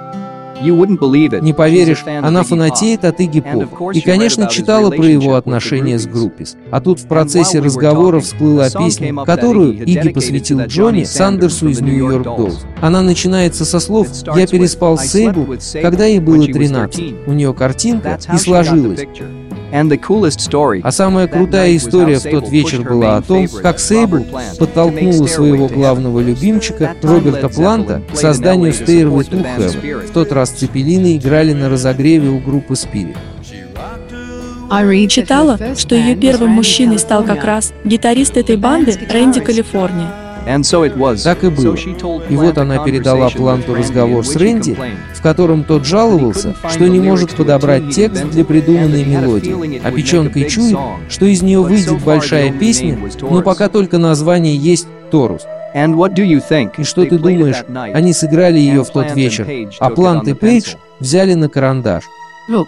Не поверишь, она фанатеет от Игги Поп. И, конечно, читала про его отношения с Группис. А тут в процессе разговора всплыла песня, которую Игги посвятил Джонни Сандерсу из Нью-Йорк Доллс. Она начинается со слов «Я переспал с Сейбл, когда ей было 13». У нее картинка и сложилась. А самая крутая история в тот вечер была о том, как Сейбл подтолкнула своего главного любимчика Роберта Планта к созданию Stairway to Heaven. В тот раз Цепелины играли на разогреве у группы Spirit. Читала, что ее первым мужчиной стал как раз гитарист этой банды Рэнди Калифорния. Так и было. И вот она передала Планту разговор с Рэнди, в котором тот жаловался, что не может подобрать текст для придуманной мелодии, а печенкой чует, что из нее выйдет большая песня, но пока только название есть «Торус». И что ты думаешь, они сыграли ее в тот вечер, а Плант и Пейдж взяли на карандаш.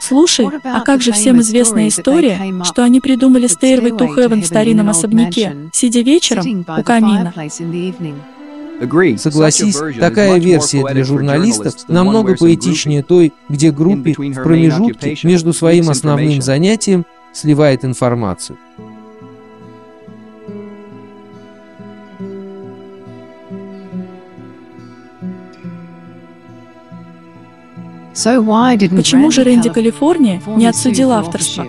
Слушай, а как же всем известная история, что они придумали Stairway to Heaven в старинном особняке, сидя вечером у камина? Согласись, такая версия для журналистов намного поэтичнее той, где группе в промежутке между своим основным занятием сливает информацию. Почему же Рэнди Калифорния не отсудил авторство?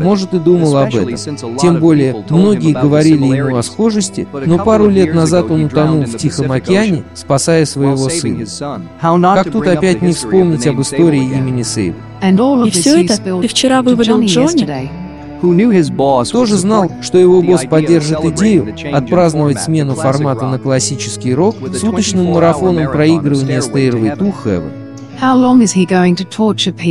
Может, и думал об этом. Тем более, многие говорили ему о схожести, но пару лет назад он утонул в Тихом океане, спасая своего сына. Как тут опять не вспомнить об истории имени Сейб? И все это ты вчера вывалил Джонни? Тоже знал, что его босс поддержит идею отпраздновать смену формата на классический рок суточным марафоном проигрывания Stairway to Heaven.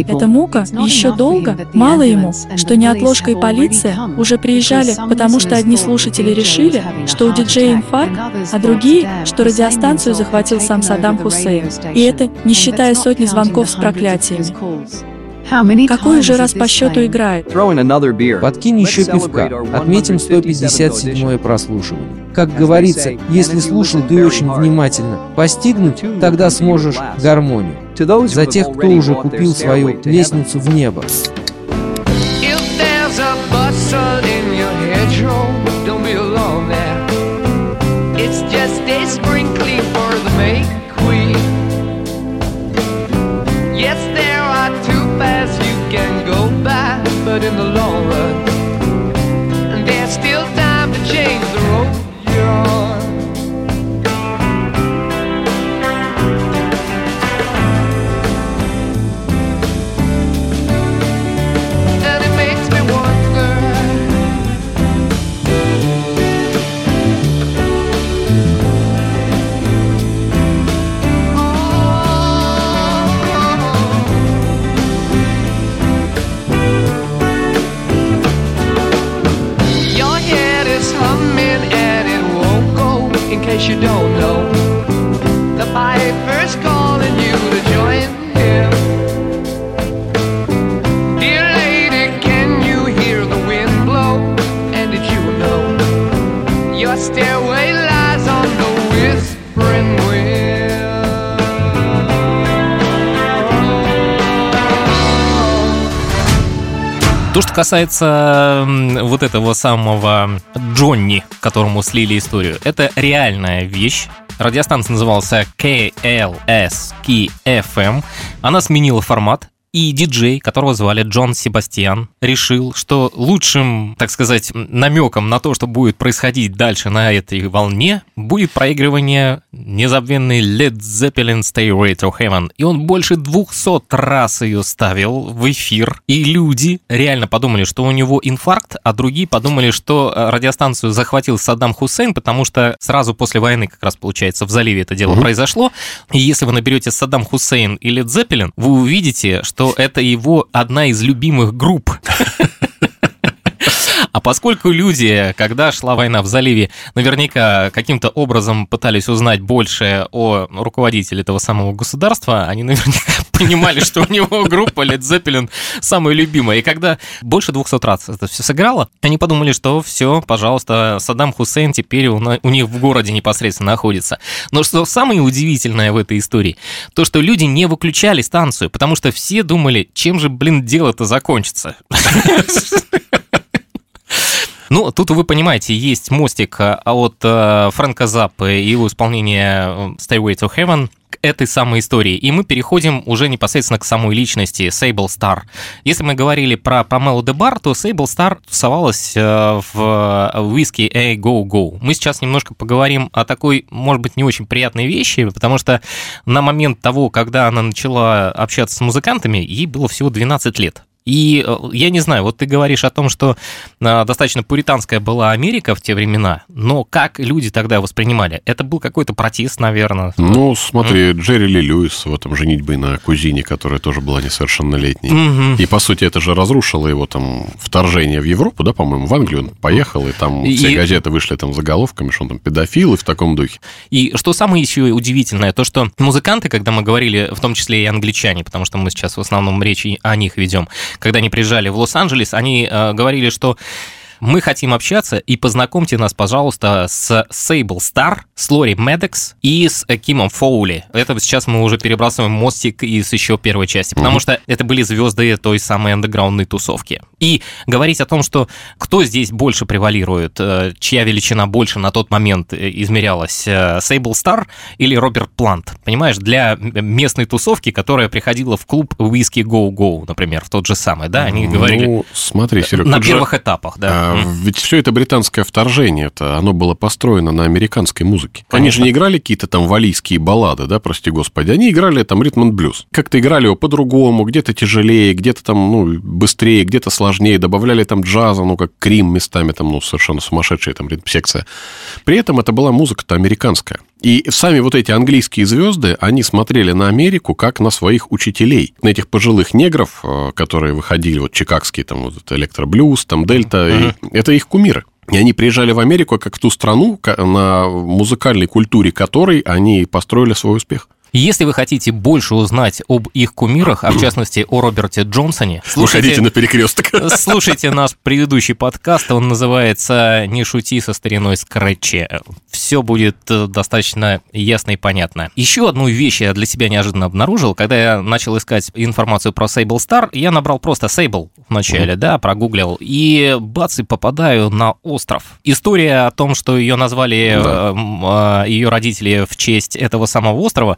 Эта мука еще долго, мало ему, что неотложка и полиция уже приезжали, потому что одни слушатели решили, что у диджея инфаркт, а другие, что радиостанцию захватил сам Саддам Хусейн. И это не считая сотни звонков с проклятиями. Какой же раз по счету играет? Подкинь еще пивка. Отметим 157-е прослушивание. Как говорится, если слушал ты очень внимательно, постигнуть, тогда сможешь гармонию. За тех, кто уже купил свою лестницу в небо. It's just a sprinkling for the May касается вот этого самого Джонни, которому слили историю, это реальная вещь. Радиостанция называлась KLSKFM. Она сменила формат, и диджей, которого звали Джон Себастьян, решил, что лучшим, так сказать, намеком на то, что будет происходить дальше на этой волне, будет проигрывание незабвенной Led Zeppelin Stairway to Heaven. И он больше 200 раз ее ставил в эфир. И люди реально подумали, что у него инфаркт, а другие подумали, что э, радиостанцию захватил Саддам Хусейн, потому что сразу после войны, как раз получается, в заливе это дело произошло. И если вы наберете Саддам Хусейн и Led Zeppelin, вы увидите, что это его одна из любимых групп. <laughs> А поскольку люди, когда шла война в заливе, наверняка каким-то образом пытались узнать больше о руководителе этого самого государства, они наверняка <laughs> понимали, что у него группа Led Zeppelin самая любимая. И когда больше 200 раз это все сыграло, они подумали, что все, пожалуйста, Саддам Хусейн теперь у, у них в городе непосредственно находится. Но что самое удивительное в этой истории, то, что люди не выключали станцию, потому что все думали, чем же, блин, дело-то закончится. <laughs> Ну, тут вы понимаете, есть мостик а, от э, Фрэнка Заппа и его исполнения э, Stairway to Heaven к этой самой истории. И мы переходим уже непосредственно к самой личности Sable Star. Если мы говорили про Памелу де Бар, то Sable Star тусовалась э, в виски A Go Go. Мы сейчас немножко поговорим о такой, может быть, не очень приятной вещи, потому что на момент того, когда она начала общаться с музыкантами, ей было всего 12 лет. И э, я не знаю, вот ты говоришь о том, что э, достаточно пуританская была Америка в те времена, но как люди тогда воспринимали? Это был какой-то протест, наверное. Ну, смотри, mm. Джерри Ли Льюис в этом «Женитьбе на кузине», которая тоже была несовершеннолетней. Mm-hmm. И, по сути, это же разрушило его там вторжение в Европу, да, по-моему, в Англию он поехал, и там и... все газеты вышли там заголовками, что он там педофил и в таком духе. И что самое еще удивительное, то, что музыканты, когда мы говорили, в том числе и англичане, потому что мы сейчас в основном речи о них ведем, когда они приезжали в Лос-Анджелес, они э, говорили, что мы хотим общаться, и познакомьте нас, пожалуйста, с Сейбл Стар, с Лори Медекс и с Кимом Фоули. Это сейчас мы уже перебрасываем мостик из еще первой части, потому mm-hmm. что это были звезды той самой андеграундной тусовки. И говорить о том, что кто здесь больше превалирует, э, чья величина больше на тот момент э, измерялась, Сейбл Стар или Роберт Плант, понимаешь, для местной тусовки, которая приходила в клуб Whiskey Go Go, например, в тот же самый, да, они говорили... Ну, смотри, Серег, На первых же... этапах, да. А, ведь все это британское вторжение, это оно было построено на американской музыке. Конечно. Они же не играли какие-то там валийские баллады, да, прости господи, они играли там ритм и блюз. Как-то играли его по-другому, где-то тяжелее, где-то там, ну, быстрее, где-то сложнее, добавляли там джаза, ну, как Крим местами, там, ну, совершенно сумасшедшая там ритм-секция. При этом это была музыка-то американская. И сами вот эти английские звезды, они смотрели на Америку как на своих учителей. На этих пожилых негров, э, которые выходили, вот чикагские, там, вот электроблюз, там, дельта, uh-huh. это их кумиры. И они приезжали в Америку как в ту страну, на музыкальной культуре которой они построили свой успех. Если вы хотите больше узнать об их кумирах, а в частности о Роберте Джонсоне, слушайте, Выходите на перекресток. <laughs> Слушайте наш предыдущий подкаст, он называется «Не шути со стариной Скретчи». Все будет э, достаточно ясно и понятно. Еще одну вещь я для себя неожиданно обнаружил. Когда я начал искать информацию про Sable Star, я набрал просто Sable вначале, да, прогуглил, и бац, и попадаю на остров. История о том, что ее назвали да. э, э, ее родители в честь этого самого острова,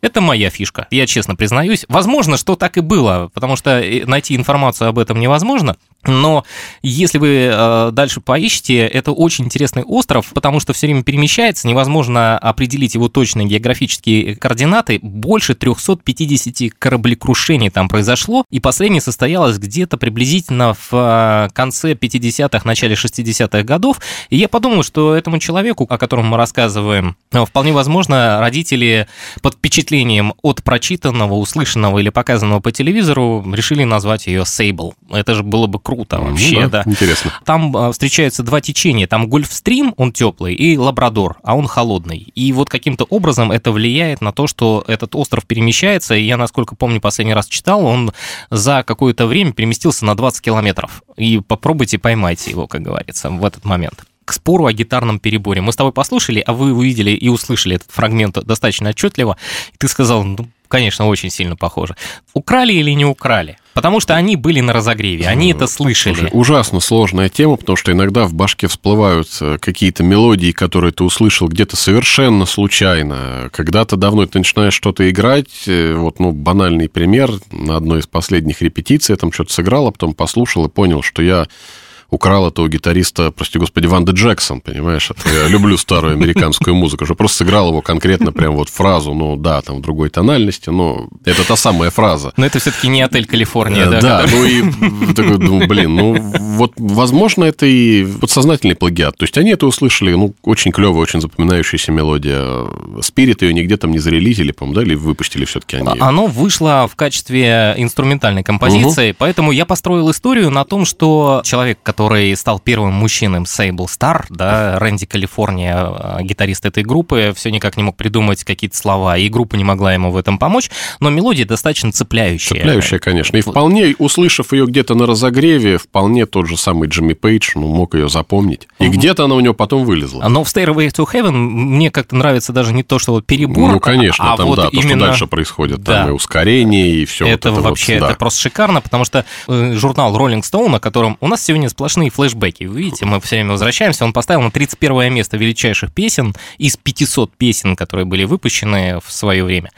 это моя фишка, я честно признаюсь. Возможно, что так и было, потому что э, найти информацию об этом невозможно. Но если вы э, дальше поищете, это очень интересный остров, потому что все время перемещается, невозможно определить его точные географические координаты. Больше 350 кораблекрушений там произошло, и последнее состоялось где-то приблизительно в э, конце 50-х, начале 60-х годов. И я подумал, что этому человеку, о котором мы рассказываем, э, вполне возможно, родители под впечатлением от прочитанного, услышанного или показанного по телевизору решили назвать ее Сейбл. Это же было бы круто вообще, ну, да, да. Интересно. Там а, встречаются два течения. Там Гольфстрим, он теплый, и Лабрадор, а он холодный. И вот каким-то образом это влияет на то, что этот остров перемещается. И я, насколько помню, последний раз читал, он за какое-то время переместился на 20 километров. И попробуйте поймайте его, как говорится, в этот момент к спору о гитарном переборе. Мы с тобой послушали, а вы увидели и услышали этот фрагмент достаточно отчетливо. И ты сказал, ну, конечно, очень сильно похоже. Украли или не украли? Потому что они были на разогреве, они это слышали. Слушай, ужасно сложная тема, потому что иногда в башке всплывают э, какие-то мелодии, которые ты услышал где-то совершенно случайно. Когда-то давно ты начинаешь что-то играть, э, вот, ну, банальный пример, на одной из последних репетиций я там что-то сыграл, а потом послушал и понял, что я украл это у гитариста, прости господи, Ванда Джексон, понимаешь? Это я люблю старую американскую музыку, что просто сыграл его конкретно прям вот фразу, ну да, там в другой тональности, но это та самая фраза. Но это все-таки не отель Калифорния, да? Да, ну и такой, ну, блин, ну вот, возможно, это и подсознательный плагиат. То есть они это услышали, ну, очень клевая, очень запоминающаяся мелодия. Спирит ее нигде там не зарелизили, по-моему, да, или выпустили все-таки они? Оно вышло в качестве инструментальной композиции, угу. поэтому я построил историю на том, что человек, который который стал первым мужчиной Sable Star, да, Рэнди Калифорния, э, гитарист этой группы, все никак не мог придумать какие-то слова, и группа не могла ему в этом помочь, но мелодия достаточно цепляющая. Цепляющая, конечно. И вполне, услышав ее где-то на разогреве, вполне тот же самый Джимми Пейдж, ну, мог ее запомнить. И где-то она у него потом вылезла. Но в Stairway to Heaven мне как-то нравится даже не то, что вот перебор, Ну, конечно, а там, вот да, то, что именно... дальше происходит, Да. там и ускорение, и все Это вот это вообще вот, да. это просто шикарно, потому что э, журнал Rolling Stone, на котором у нас сегодня сплошные флешбеки. Вы видите, мы все время возвращаемся. Он поставил на 31 место величайших песен из 500 песен, которые были выпущены в свое время.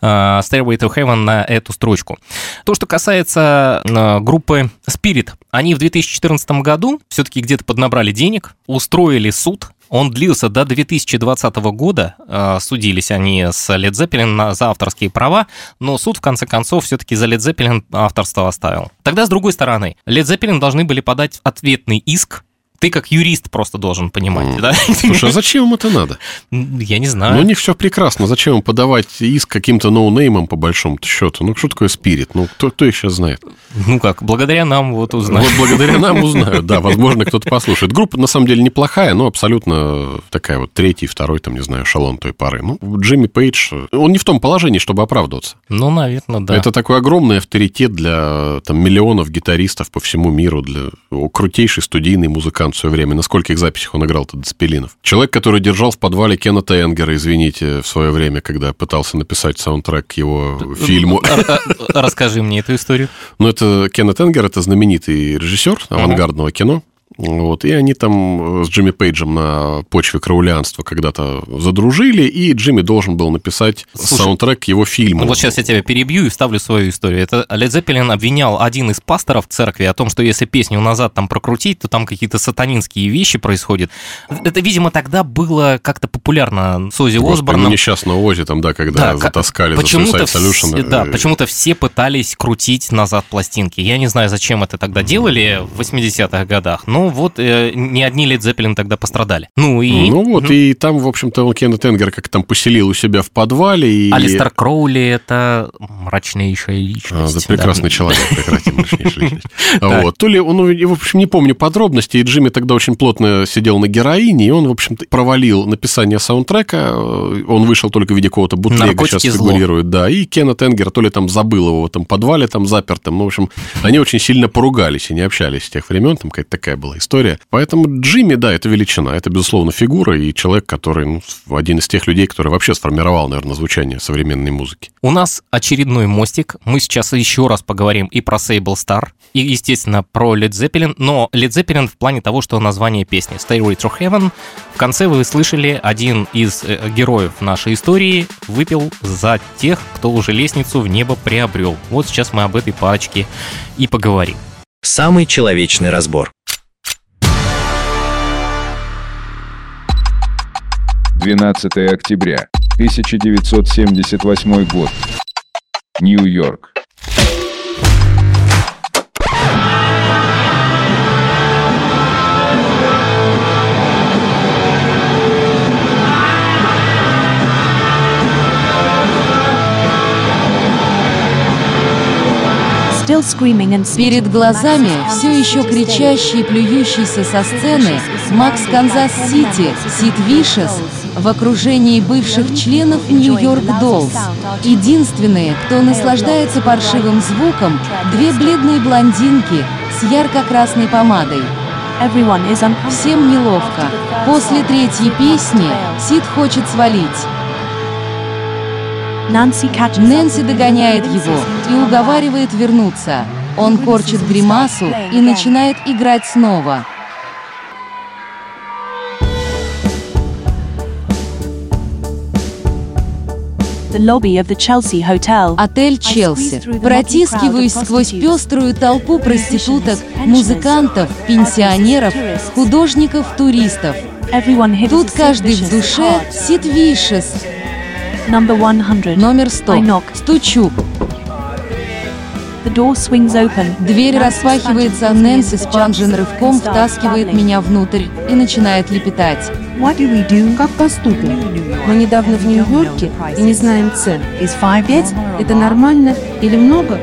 э, Stairway to Heaven на эту строчку. То, что касается э, группы Spirit, они в 2014 году все-таки где-то поднабрали денег, устроили суд он длился до 2020 года. Э, Судились они с Led Zeppelin за авторские права, но суд в конце концов все-таки за Led Zeppelin авторство оставил. Тогда, с другой стороны, Led Zeppelin должны были подать ответный иск. Ты как юрист просто должен понимать, да? Слушай, а зачем им это надо? Я не знаю. Ну, у них все прекрасно. Зачем им подавать иск каким-то ноунеймом, по большому счету? Ну, что такое спирит? Ну, кто, кто их сейчас знает? Ну как, благодаря нам вот узнали. Вот благодаря нам <laughs> узнают, да, возможно, кто-то послушает. Группа, на самом деле, неплохая, но абсолютно такая вот третий, второй, там, не знаю, шалон той поры. Ну, Джимми Пейдж, он не в том положении, чтобы оправдываться. Ну, наверное, да. Это такой огромный авторитет для там, миллионов гитаристов по всему миру, для о, крутейший студийный музыкант в свое время. На скольких записях он играл-то Деспелинов? Человек, который держал в подвале Кеннета Энгера, извините, в свое время, когда пытался написать саундтрек к его фильму. Р- р- Расскажи мне эту историю. Ну, это Кеннет Энгер, это знаменитый режиссер авангардного кино. Вот, и они там с Джимми Пейджем на почве краулянства когда-то задружили, и Джимми должен был написать Слушай, саундтрек к его фильму. Ну, вот сейчас я тебя перебью и вставлю свою историю. Это Led Zeppelin обвинял один из пасторов церкви о том, что если песню назад там прокрутить, то там какие-то сатанинские вещи происходят. Это, видимо, тогда было как-то популярно с Ози ну, Осборном. несчастного Ози там, да, когда Да, затаскали почему-то за Suicide Solution. все, да, э, почему-то все пытались крутить назад пластинки. Я не знаю, зачем это тогда делали в 80-х годах, но вот э, не одни Led Zeppelin тогда пострадали. Ну и... Ну вот, и там, в общем-то, он Кеннет Энгер как там поселил у себя в подвале. И... Алистер Кроули — это мрачнейшая А, личность. это прекрасный да. человек, прекрасный мрачнейшая личность. <laughs> Вот. То ли он, ну, в общем, не помню подробностей, и Джимми тогда очень плотно сидел на героине, и он, в общем-то, провалил написание саундтрека, он вышел только в виде какого-то бутлега, сейчас фигурирует, да, и Кеннет Энгер то ли там забыл его в этом подвале, там запертым, ну, в общем, они очень сильно поругались и не общались с тех времен, там какая-то такая была история. Поэтому Джимми, да, это величина, это, безусловно, фигура и человек, который, ну, один из тех людей, который вообще сформировал, наверное, звучание современной музыки. У нас очередной мостик. Мы сейчас еще раз поговорим и про Sable Star, и, естественно, про Led Zeppelin. Но Led Zeppelin в плане того, что название песни Stairway to Heaven. В конце вы слышали, один из э, героев нашей истории выпил за тех, кто уже лестницу в небо приобрел. Вот сейчас мы об этой парочке и поговорим. Самый человечный разбор. 12 октября 1978 год. Нью-Йорк. Перед глазами все еще кричащий и плюющийся со сцены Max's Kansas City, Сид Вишес в окружении бывших членов New York Dolls. Единственные, кто наслаждается паршивым звуком, две бледные блондинки с ярко-красной помадой. Всем неловко. После третьей песни Сид хочет свалить. Нэнси догоняет его и уговаривает вернуться. Он корчит гримасу и начинает играть снова. Отель Челси. Протискиваюсь сквозь пеструю толпу проституток, музыкантов, пенсионеров, художников, туристов. Тут каждый в душе Сид Вишес. Номер 100. Стучу. Дверь распахивается, Нэнси с Чанджин рывком втаскивает меня внутрь и начинает лепетать. Как поступим? Мы недавно в Нью-Йорке и не знаем цен. Пять – это нормально или много?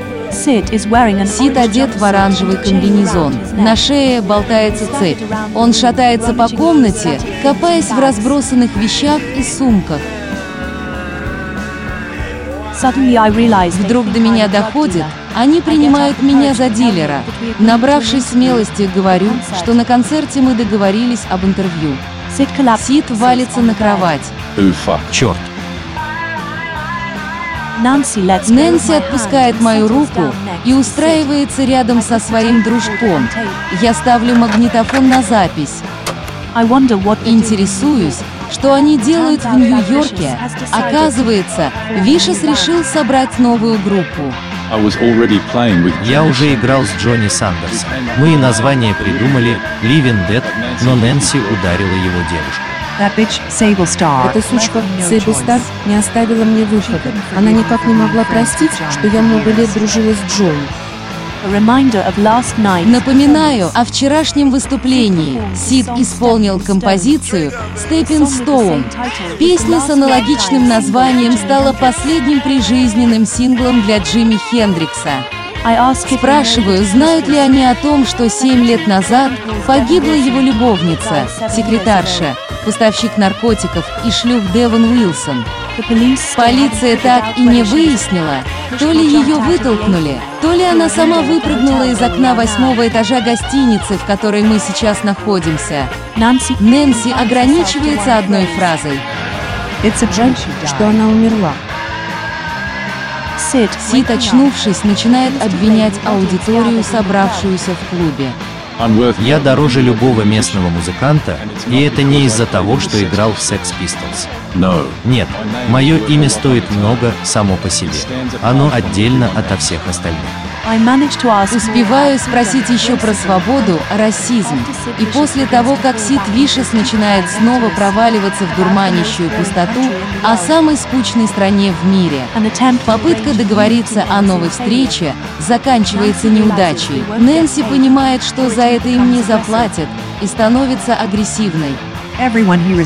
Сид одет в оранжевый комбинезон. На шее болтается цепь. Он шатается по комнате, копаясь в разбросанных вещах и сумках. Вдруг до меня доходит, они принимают меня за дилера. Набравшись смелости, говорю, что на концерте мы договорились об интервью. Сид валится на кровать. Черт. Нэнси отпускает мою руку и устраивается рядом со своим дружком. Я ставлю магнитофон на запись. Интересуюсь, что они делают в Нью-Йорке. Оказывается, Вишес решил собрать новую группу. Я уже играл с Джонни Сандерсом. Мы и название придумали «Living Dead», но Нэнси ударила его девушку. Эта сучка Сейбл Стар не оставила мне выхода. Она никак не могла простить, что я много лет дружила с Джонни. Напоминаю о вчерашнем выступлении. Сид исполнил композицию «Stepping Stone». Песня с аналогичным названием стала последним прижизненным синглом для Джимми Хендрикса. Спрашиваю, знают ли они о том, что семь лет назад погибла его любовница, секретарша, поставщик наркотиков и шлюх Девон Уилсон. Полиция так и не выяснила, то ли ее вытолкнули, то ли она сама выпрыгнула из окна восьмого этажа гостиницы, в которой мы сейчас находимся. Нэнси ограничивается одной фразой. Жаль, что она умерла. Сид, очнувшись, начинает обвинять аудиторию, собравшуюся в клубе. Я дороже любого местного музыканта, и это не из-за того, что играл в Sex Pistols. Нет, мое имя стоит много само по себе. Оно отдельно ото всех остальных. Успеваю спросить еще про свободу, расизм. И после того, как Сид Вишес начинает снова проваливаться в дурманящую пустоту о самой скучной стране в мире, попытка договориться о новой встрече заканчивается неудачей. Нэнси понимает, что за это им не заплатят, и становится агрессивной.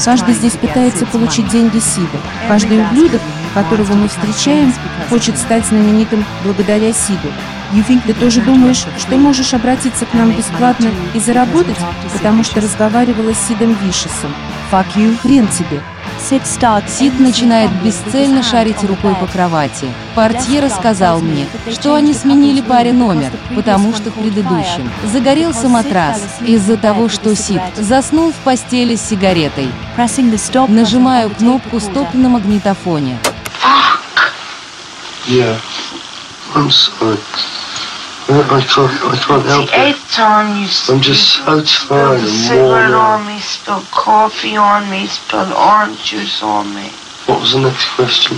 Каждый здесь пытается получить деньги Сида. Каждый ублюдок, которого мы встречаем, хочет стать знаменитым благодаря Сиду. Ты тоже думаешь, что можешь обратиться к нам бесплатно и заработать, потому что разговаривала с Сидом Вишесом? Fuck you, хрен тебе. Сид начинает бесцельно шарить рукой по кровати. Портье рассказал мне, что они сменили паре номер, потому что в предыдущем загорелся матрас из-за того, что Сид заснул в постели с сигаретой. Нажимаю кнопку «Стоп» на магнитофоне. Yeah, I'm sorry. I, I can't, I can't help the eighth time you I'm just so tired and cigarette worn on me, spilled coffee on me, spilled orange juice on me. What was the next question?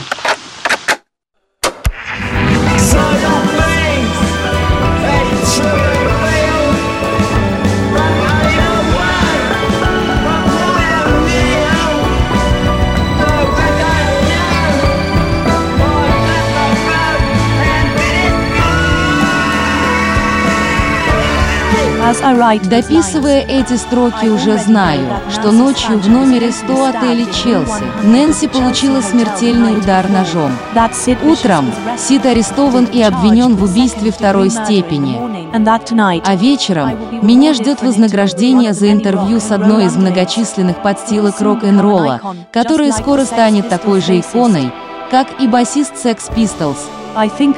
Дописывая эти строки, уже знаю, что ночью в номере 100 отеля «Челси» Нэнси получила смертельный удар ножом. Утром Сид арестован и обвинен в убийстве второй степени. А вечером меня ждет вознаграждение за интервью с одной из многочисленных подстилок рок-н-ролла, которая скоро станет такой же иконой, как и басист Sex Pistols.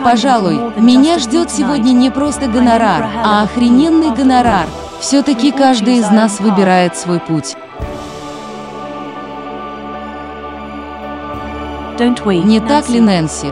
Пожалуй, меня ждет сегодня не просто гонорар, а охрененный гонорар. Все-таки каждый из нас выбирает свой путь. Не так ли, Нэнси?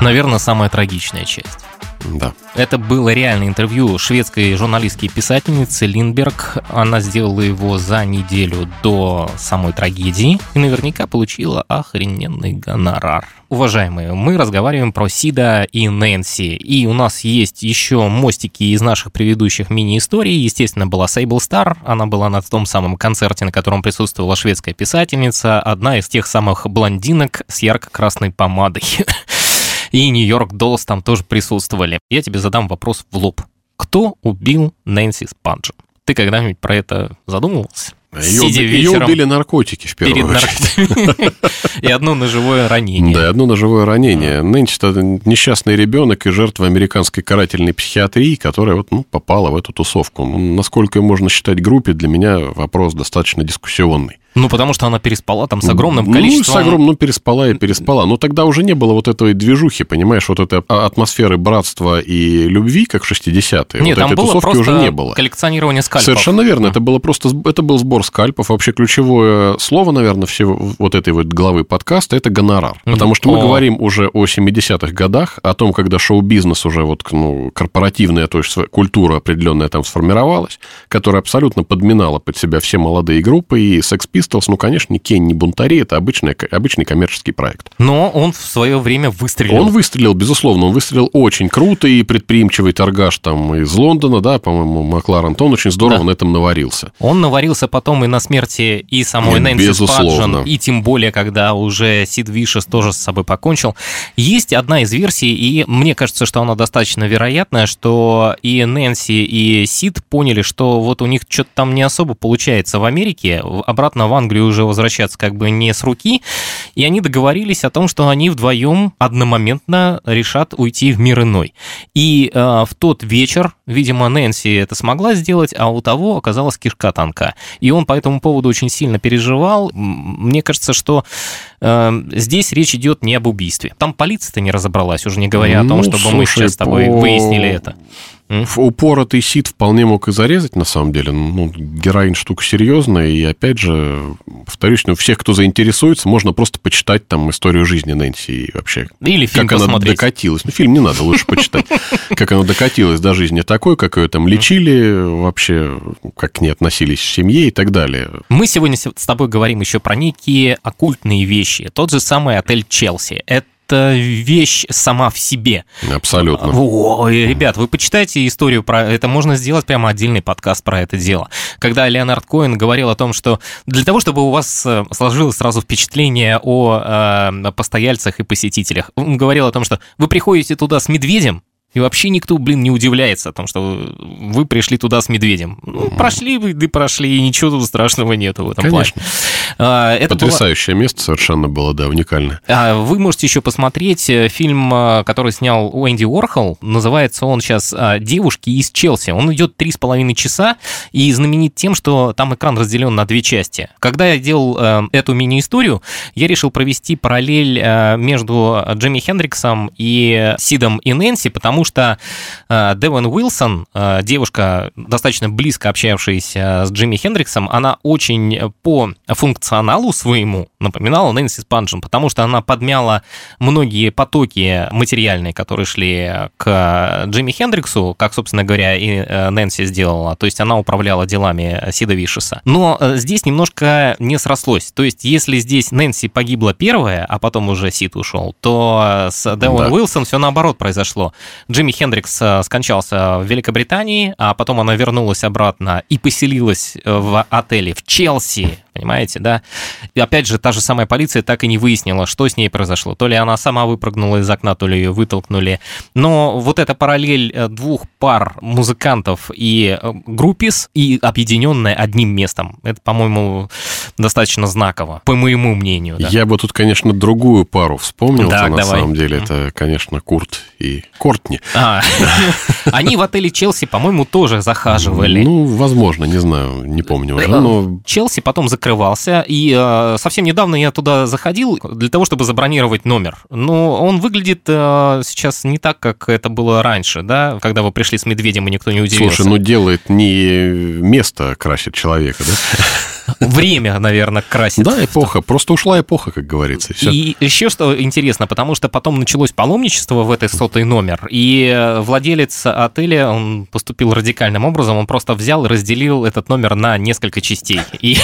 Наверное, самая трагичная часть. Да. Это было реальное интервью шведской журналистки и писательницы Линдберг. Она сделала его за неделю до самой трагедии и наверняка получила охрененный гонорар. Уважаемые, мы разговариваем про Сида и Нэнси, и у нас есть еще мостики из наших предыдущих мини-историй. Естественно, была Сейбл Стар, она была на том самом концерте, на котором присутствовала шведская писательница, одна из тех самых блондинок с ярко-красной помадой. <laughs> и Нью-Йорк Доллс там тоже присутствовали. Я тебе задам вопрос в лоб. Кто убил Нэнси Спанджа? Ты когда-нибудь про это задумывался? Ее, сидя ее вечером убили наркотики в первую перед очередь. <laughs> и одно ножевое ранение. Да, одно ножевое ранение. Нынче это несчастный ребенок и жертва американской карательной психиатрии, которая вот, ну, попала в эту тусовку. Ну, насколько ее можно считать группе, для меня вопрос достаточно дискуссионный. Ну, потому что она переспала там с огромным Ну, количеством... с огромным, ну, переспала и переспала. Но тогда уже не было вот этой движухи, понимаешь, вот этой а- атмосферы братства и любви, как в 60-е. Нет, вот там этой было тусовки просто уже не было. коллекционирование скальпов. Совершенно верно. Это было просто это был сбор скальпов. Вообще ключевое слово, наверное, всего вот этой вот главы подкаста это гонорар. Потому что мы О. говорим уже о 70-х годах, о том, когда шоу-бизнес уже вот ну, корпоративная, то есть культура определенная там сформировалась, которая абсолютно подминала под себя все молодые группы. И Sex Pistols, ну, конечно, ни Кень, ни Бунтари, это обычный, обычный коммерческий проект. Но он в свое время выстрелил. Он выстрелил, безусловно, он выстрелил очень круто, и предприимчивый торгаш там из Лондона, да, по-моему, Макларен, то он очень здорово Да. на этом наварился. Он наварился потом и на смерти и самой Нет, Нэнси. Спаджен, и тем более, когда уже Сид Вишес тоже с собой покончил. Есть одна из версий, и мне кажется, что она достаточно вероятная, что и Нэнси, и Сид поняли, что вот у них что-то там не особо получается в Америке, обратно в Англию уже возвращаться как бы не с руки, и они договорились о том, что они вдвоем одномоментно решат уйти в мир иной. И э, в тот вечер, видимо, Нэнси это смогла сделать, а у того оказалась кишка танка. И он по этому поводу очень сильно переживал. Мне кажется, что э, здесь речь идет не об убийстве. Там полиция-то не разобралась, уже не говоря о том, Ну, чтобы мы слушай, сейчас с тобой по- выяснили это. Ф- Упоротый сит вполне мог и зарезать, на самом деле. Ну, героин штука серьезная, и опять же, повторюсь, ну, всех, кто заинтересуется, можно просто почитать там историю жизни Нэнси и вообще... Или фильм как она посмотреть. докатилась. Ну, фильм не надо, лучше почитать. <laughs> Как она докатилась до жизни такой, как ее там лечили, вообще, как к ней относились в семье и так далее. Мы сегодня с тобой говорим еще про некие оккультные вещи. Тот же самый отель Челси. Это вещь сама в себе. Абсолютно. Ой, ребят, вы почитайте историю про это. Можно сделать прямо отдельный подкаст про это дело. Когда Леонард Коэн говорил о том, что для того, чтобы у вас э, сложилось сразу впечатление о э, постояльцах и посетителях, он говорил о том, что вы приходите туда с медведем, и вообще никто, блин, не удивляется о том, что вы- пришли туда с медведем. Ну, прошли вы, да прошли, и ничего тут страшного нету в этом Конечно. плане. А, Это Потрясающее место совершенно было, да, уникальное. а, Вы можете еще посмотреть э, фильм, э, который снял Уэнди Уорхол. Называется он сейчас а, «Девушки из Челси». Он идет три с половиной часа и знаменит тем, что там экран разделен на две части. Когда я делал э, эту мини-историю, я решил провести параллель между Джимми Хендриксом и Сидом и Нэнси, потому что Девон Уилсон, девушка, достаточно близко общавшаяся с Джимми Хендриксом, она очень по функционалу своему напоминала Нэнси Спанджен, потому что она подмяла многие потоки материальные, которые шли к Джимми Хендриксу, как, собственно говоря, и э, Нэнси сделала. То есть она управляла делами Сида Вишеса. Но э, здесь немножко не срослось. То есть если здесь Нэнси погибла первая, а потом уже Сид ушел, то с Девон Да. Уилсон все наоборот произошло. Джимми Хендрикс э, скончался в Великобритании, а потом она вернулась обратно и поселилась э, в отеле в Челси, понимаете, да? И опять же, та же самая полиция так и не выяснила, что с ней произошло. То ли она сама выпрыгнула из окна, то ли ее вытолкнули. Но вот эта параллель э, двух пар музыкантов и э, группис, и объединенная одним местом, это, по-моему, достаточно знаково, по моему мнению. да. Я бы тут, конечно, другую пару вспомнил. Так, на давай. самом деле, это, конечно, Курт и Кортни. А, <laughs> Они в отеле Челси, по-моему, тоже захаживали. Ну, возможно, не знаю, не помню уже, Э, но Челси потом закрывался, и совсем недавно я туда заходил для того, чтобы забронировать номер. Но он выглядит э, сейчас не так, как это было раньше, да, когда вы пришли с медведем, и никто не удивился. Слушай, ну делает не место красит человека, да? Время, наверное, красит. Да, эпоха. Просто ушла эпоха, как говорится. и еще что интересно, потому что потом началось паломничество в этой сотый номер, и э, владелец отеля, он поступил радикальным образом, он просто взял и разделил этот номер на несколько частей, и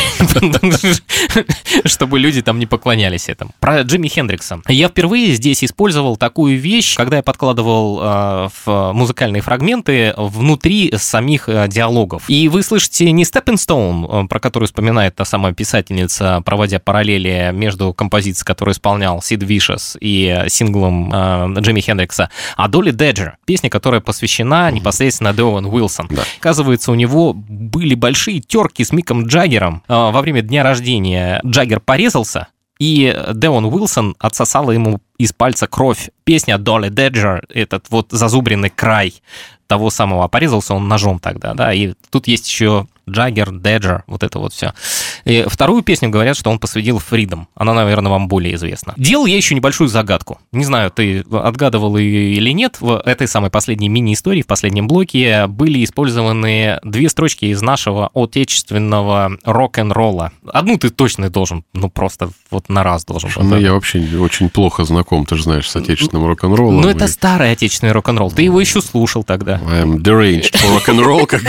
чтобы люди там не поклонялись этому. Про Джимми Хендрикса. Я впервые здесь использовал такую вещь, когда я подкладывал э, в музыкальные фрагменты внутри самих э, диалогов. И вы слышите не Stepping Stone, про который вспоминает та самая писательница, проводя параллели между композицией, которую исполнял Сид Вишес, и синглом э, Джимми Хендрикса, а Долли Деджер, песня, которая посвящена непосредственно Деуэн Уилсон. Да. Оказывается, у него были большие терки с Миком Джаггером. Э, во время дня рождения Джаггер порезался, и Деон Уилсон отсосала ему из пальца кровь. Песня Долли Деджер, этот вот зазубренный край того самого, порезался он ножом тогда, да, и тут есть еще Джаггер, Деджер, вот это вот все. И вторую песню говорят, что он посвятил Фридом. Она, наверное, вам более известна. Делал я еще небольшую загадку. Не знаю, ты отгадывал ее или нет. В этой самой последней мини-истории, в последнем блоке, были использованы две строчки из нашего отечественного рок-н-ролла. Одну ты точно должен, ну просто вот на раз должен. Ну, я вообще очень плохо знаком, ты же знаешь, с отечественным рок-н-роллом. Ну, это и... старый отечественный рок-н-ролл. Ты его еще слушал тогда. I'm deranged for rock-and-roll, как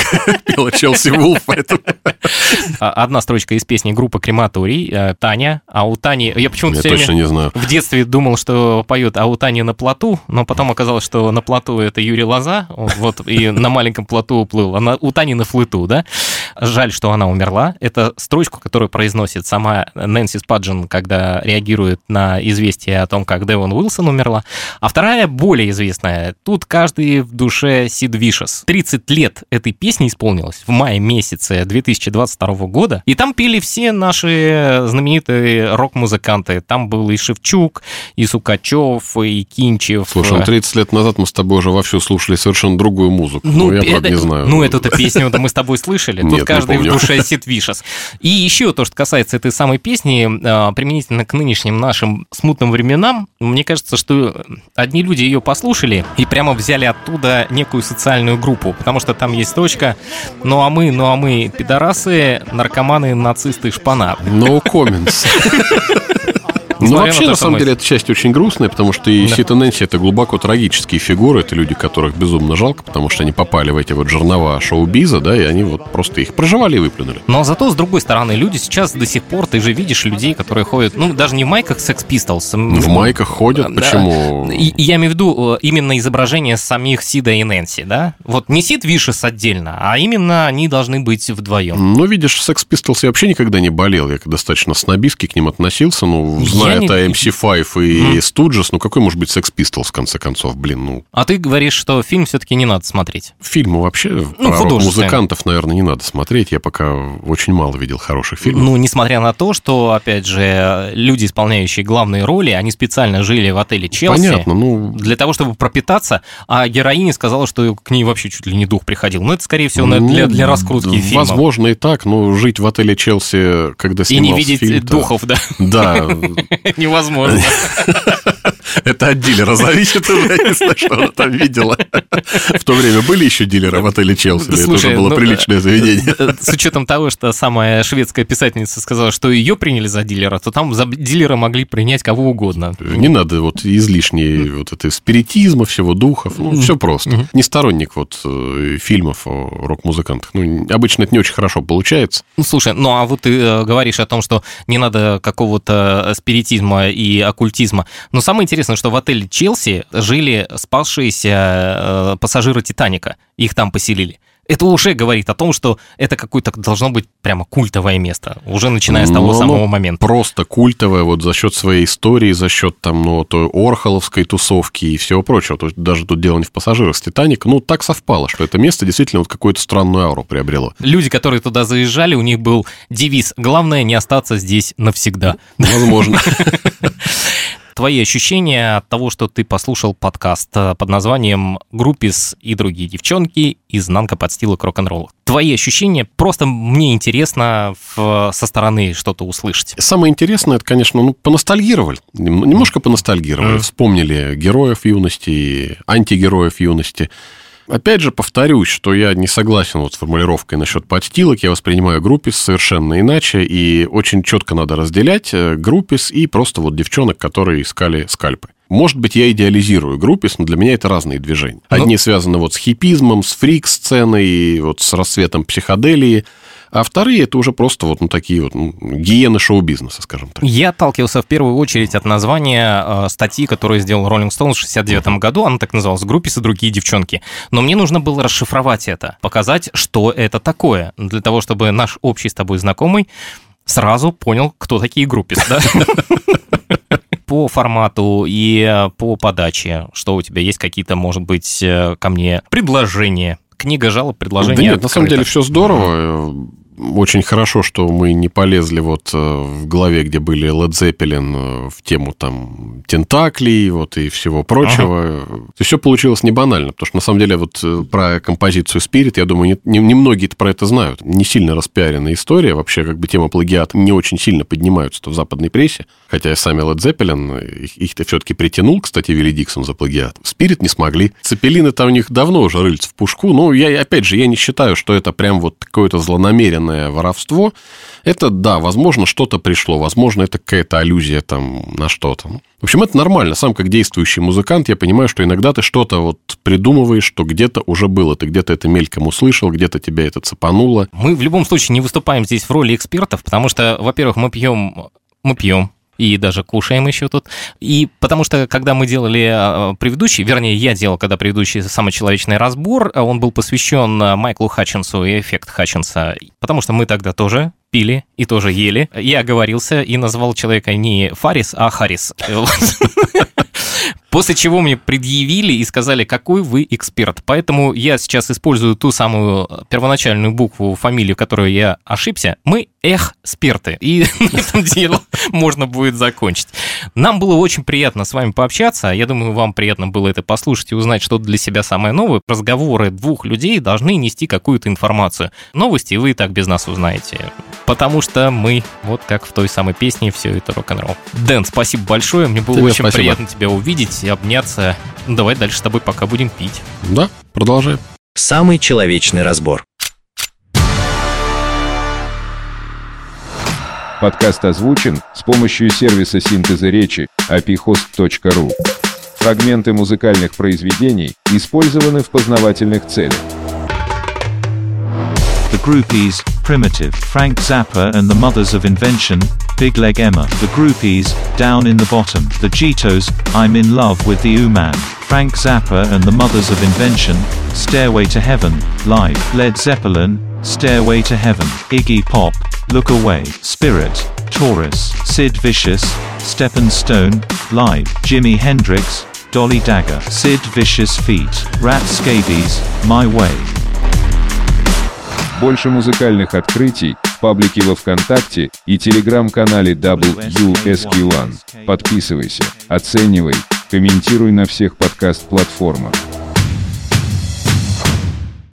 <laughs> пела Челси Вулф поэтому... А, одна строчка из песни группы Крематорий, э, Таня, а у Тани... Я почему-то точно не знаю. в детстве думал, что поет, а у Тани на плоту, но потом оказалось, что на плоту это Юрий Лоза, вот, и на маленьком плоту уплыл, а у Тани на флыту, да? Жаль, что она умерла. Это строчку, которую произносит сама Нэнси Спаджин, когда реагирует на известие о том, как Девон Уилсон умерла. А вторая, более известная. Тут каждый в душе Сид Вишес. 30 лет этой песни исполнилось в мае месяце 2022 года. И там пели все наши знаменитые рок-музыканты. Там был и Шевчук, и Сукачев, и Кинчев. Слушай, ну 30 лет назад мы с тобой уже вовсю слушали совершенно другую музыку. Ну, я, это, правда, не знаю. Ну, эту-то песню мы с тобой слышали. <laughs> Тут Нет, каждый в душе <laughs> Сид Вишес. И еще то, что касается этой самой песни, а, применительно к нынешним нашим смутным временам, мне кажется, что одни люди ее послушали и прямо взяли оттуда некую социальную группу, потому что там есть строчка «Ну а мы, ну а мы пидорасы, наркоманы, нацисты, шпана». No comments. <laughs> Ну, вообще, на на самом мы- деле, эта часть очень грустная, потому что и Да. Сит и Нэнси это глубоко трагические фигуры, это люди, которых безумно жалко, потому что они попали в эти вот жернова шоу-биза, да, и они вот просто их проживали и выплюнули. Но зато, с другой стороны, люди сейчас до сих пор, ты же видишь людей, которые ходят, ну, даже не в майках Sex Pistols. м, В майках ходят, Да. почему? И, я имею в виду э, именно изображение самих Сида и Нэнси, да? Вот не Сид Вишес отдельно, а именно они должны быть вдвоем. Ну, видишь, Sex Pistols я вообще никогда не болел. Я достаточно снобистски к ним относился. Ну, Я зная не- это MC5 и Студжес, ну, какой может быть Sex Pistols, в конце концов, блин, ну... А ты говоришь, что фильм все-таки не надо смотреть. Фильмы вообще Ну, про музыкантов, наверное, не надо смотреть. Я пока очень мало видел хороших фильмов. Ну, несмотря на то, что, опять же, люди, исполняющие главные роли, они специально жили в отеле Челси. Понятно, ну... Для того, чтобы пропитаться, а героиня сказала, что к ней вообще чуть ли не дух приходил. Ну, это, скорее всего, на- для, Ну, для раскрутки фильма. Возможно, и так, но жить в отеле Челси, когда И снимался не видеть фильм, духов, да? Да, <laughs> <laughs> Невозможно. <laughs> это от дилера зависит <laughs> я не знаю, что она там видела. В то время были еще дилеры в отеле Челси, это уже было ну, приличное заведение. э, С учетом того, что самая шведская писательница сказала, что ее приняли за дилера, то там за дилера могли принять кого угодно. Не надо вот излишней вот этой спиритизма, всего духов, ну, все просто. Не сторонник вот э, фильмов о рок-музыкантах. Ну, обычно это не очень хорошо получается. Ну, слушай, ну а вот ты э, говоришь о том, что не надо какого-то спиритизма и оккультизма. Но самое интересное, что в отеле Челси жили спасшиеся э, пассажиры Титаника. Их там поселили. Это уже говорит о том, что это какое-то должно быть прямо культовое место, уже начиная с того оно самого момента. Просто культовое вот за счет своей истории, за счет там, ну, той Орхоловской тусовки и всего прочего. То есть даже тут дело не в пассажирах с Титаника. Ну, так совпало, что это место действительно вот какую-то странную ауру приобрело. Люди, которые туда заезжали, у них был девиз «Главное не остаться здесь навсегда». Возможно. <laughs> Твои ощущения от того, что ты послушал подкаст э, под названием «Группис и другие девчонки. Изнанка подстилок рок-н-ролла». Твои ощущения просто мне интересно в- со стороны что-то услышать. Самое интересное, это, конечно, ну, поностальгировали. Нем- Немножко поностальгировали. Мгм. Вспомнили героев юности, антигероев юности. Опять же, повторюсь, что я не согласен вот с формулировкой насчет подстилок. Я воспринимаю группис совершенно иначе, и очень четко надо разделять э, группис и просто вот девчонок, которые искали скальпы. Может быть, я идеализирую группис, но для меня это разные движения. Одни связаны вот с хипизмом, с фрик-сценой, вот с рассветом психоделии, а вторые это уже просто вот ну, такие вот ну, гиены шоу-бизнеса, скажем так. Я отталкивался в первую очередь от названия э, статьи, которую сделал Rolling Stone в 69 году. Она так называлась «Группис и другие девчонки». Но мне нужно было расшифровать это, показать, что это такое, для того, чтобы наш общий с тобой знакомый сразу понял, кто такие группис, да? <laughs> по формату и по подаче, что у тебя есть какие-то, может быть, э, ко мне предложения, книга жалоб, предложения. Да нет, на самом деле все здорово очень хорошо, что мы не полезли вот э, в главе, где были Led Zeppelin, э, в тему там тентаклей вот и всего прочего. Ага. Все получилось не банально, потому что на самом деле вот э, про композицию Spirit, я думаю, не, не, многие про это знают. Не сильно распиаренная история, вообще как бы тема плагиат не очень сильно поднимаются в западной прессе, хотя и сами Led Zeppelin, их, их-то все-таки притянул, кстати, Вилли Диксон за плагиат. Spirit не смогли. Цепелины там у них давно уже рыльцы в пушку, но я, опять же, я не считаю, что это прям вот какое-то злонамеренное откровенное воровство, это, да, возможно, что-то пришло, возможно, это какая-то аллюзия там на что-то. В общем, это нормально. Сам как действующий музыкант, я понимаю, что иногда ты что-то вот придумываешь, что где-то уже было, ты где-то это мельком услышал, где-то тебя это цепануло. Мы в любом случае не выступаем здесь в роли экспертов, потому что, во-первых, мы пьем мы пьем, и даже кушаем еще тут. И потому что, когда мы делали а, предыдущий, вернее, я делал, когда предыдущий самочеловечный разбор, а он был посвящен а, Майклу Хатчинсу и эффект Хатчинса, потому что мы тогда тоже пили и тоже ели. Я оговорился и назвал человека не Фарис, а Харис. <laughs> После чего мне предъявили и сказали, какой вы эксперт. Поэтому я сейчас использую ту самую первоначальную букву, фамилию, которую я ошибся. Мы эх, сперты. И <laughs> на этом дело можно будет закончить. Нам было очень приятно с вами пообщаться. Я думаю, вам приятно было это послушать и узнать что-то для себя самое новое. Разговоры двух людей должны нести какую-то информацию. Новости вы и так без нас узнаете. Потому что мы, вот как в той самой песне, все это рок-н-ролл. Дэн, спасибо большое. Мне было Тебе очень спасибо. приятно тебя увидеть и обняться. Давай дальше с тобой пока будем пить. Да, продолжаем. Самый человечный разбор. Подкаст озвучен с помощью сервиса синтеза речи apihost.ru. Фрагменты музыкальных произведений использованы в познавательных целях. The Groupies, Primitive, Frank Zappa and the Mothers of Invention, Big Leg Emma, The Groupies, Down in the Bottom, The Cheetos, I'm in Love with the U-Man, Frank Zappa and the Mothers of Invention, Stairway to Heaven, Live, Led Zeppelin, Stairway to Heaven, Iggy Pop, Look Away, Spirit, Taurus, Sid Vicious, Stephen Stone, Live, Jimi Hendrix, Dolly Dagger, Sid Vicious Feet, Rat Scabies, My Way. Больше музыкальных открытий в паблике во Вконтакте и телеграм-канале WSQ1. Подписывайся, оценивай, комментируй на всех подкаст-платформах.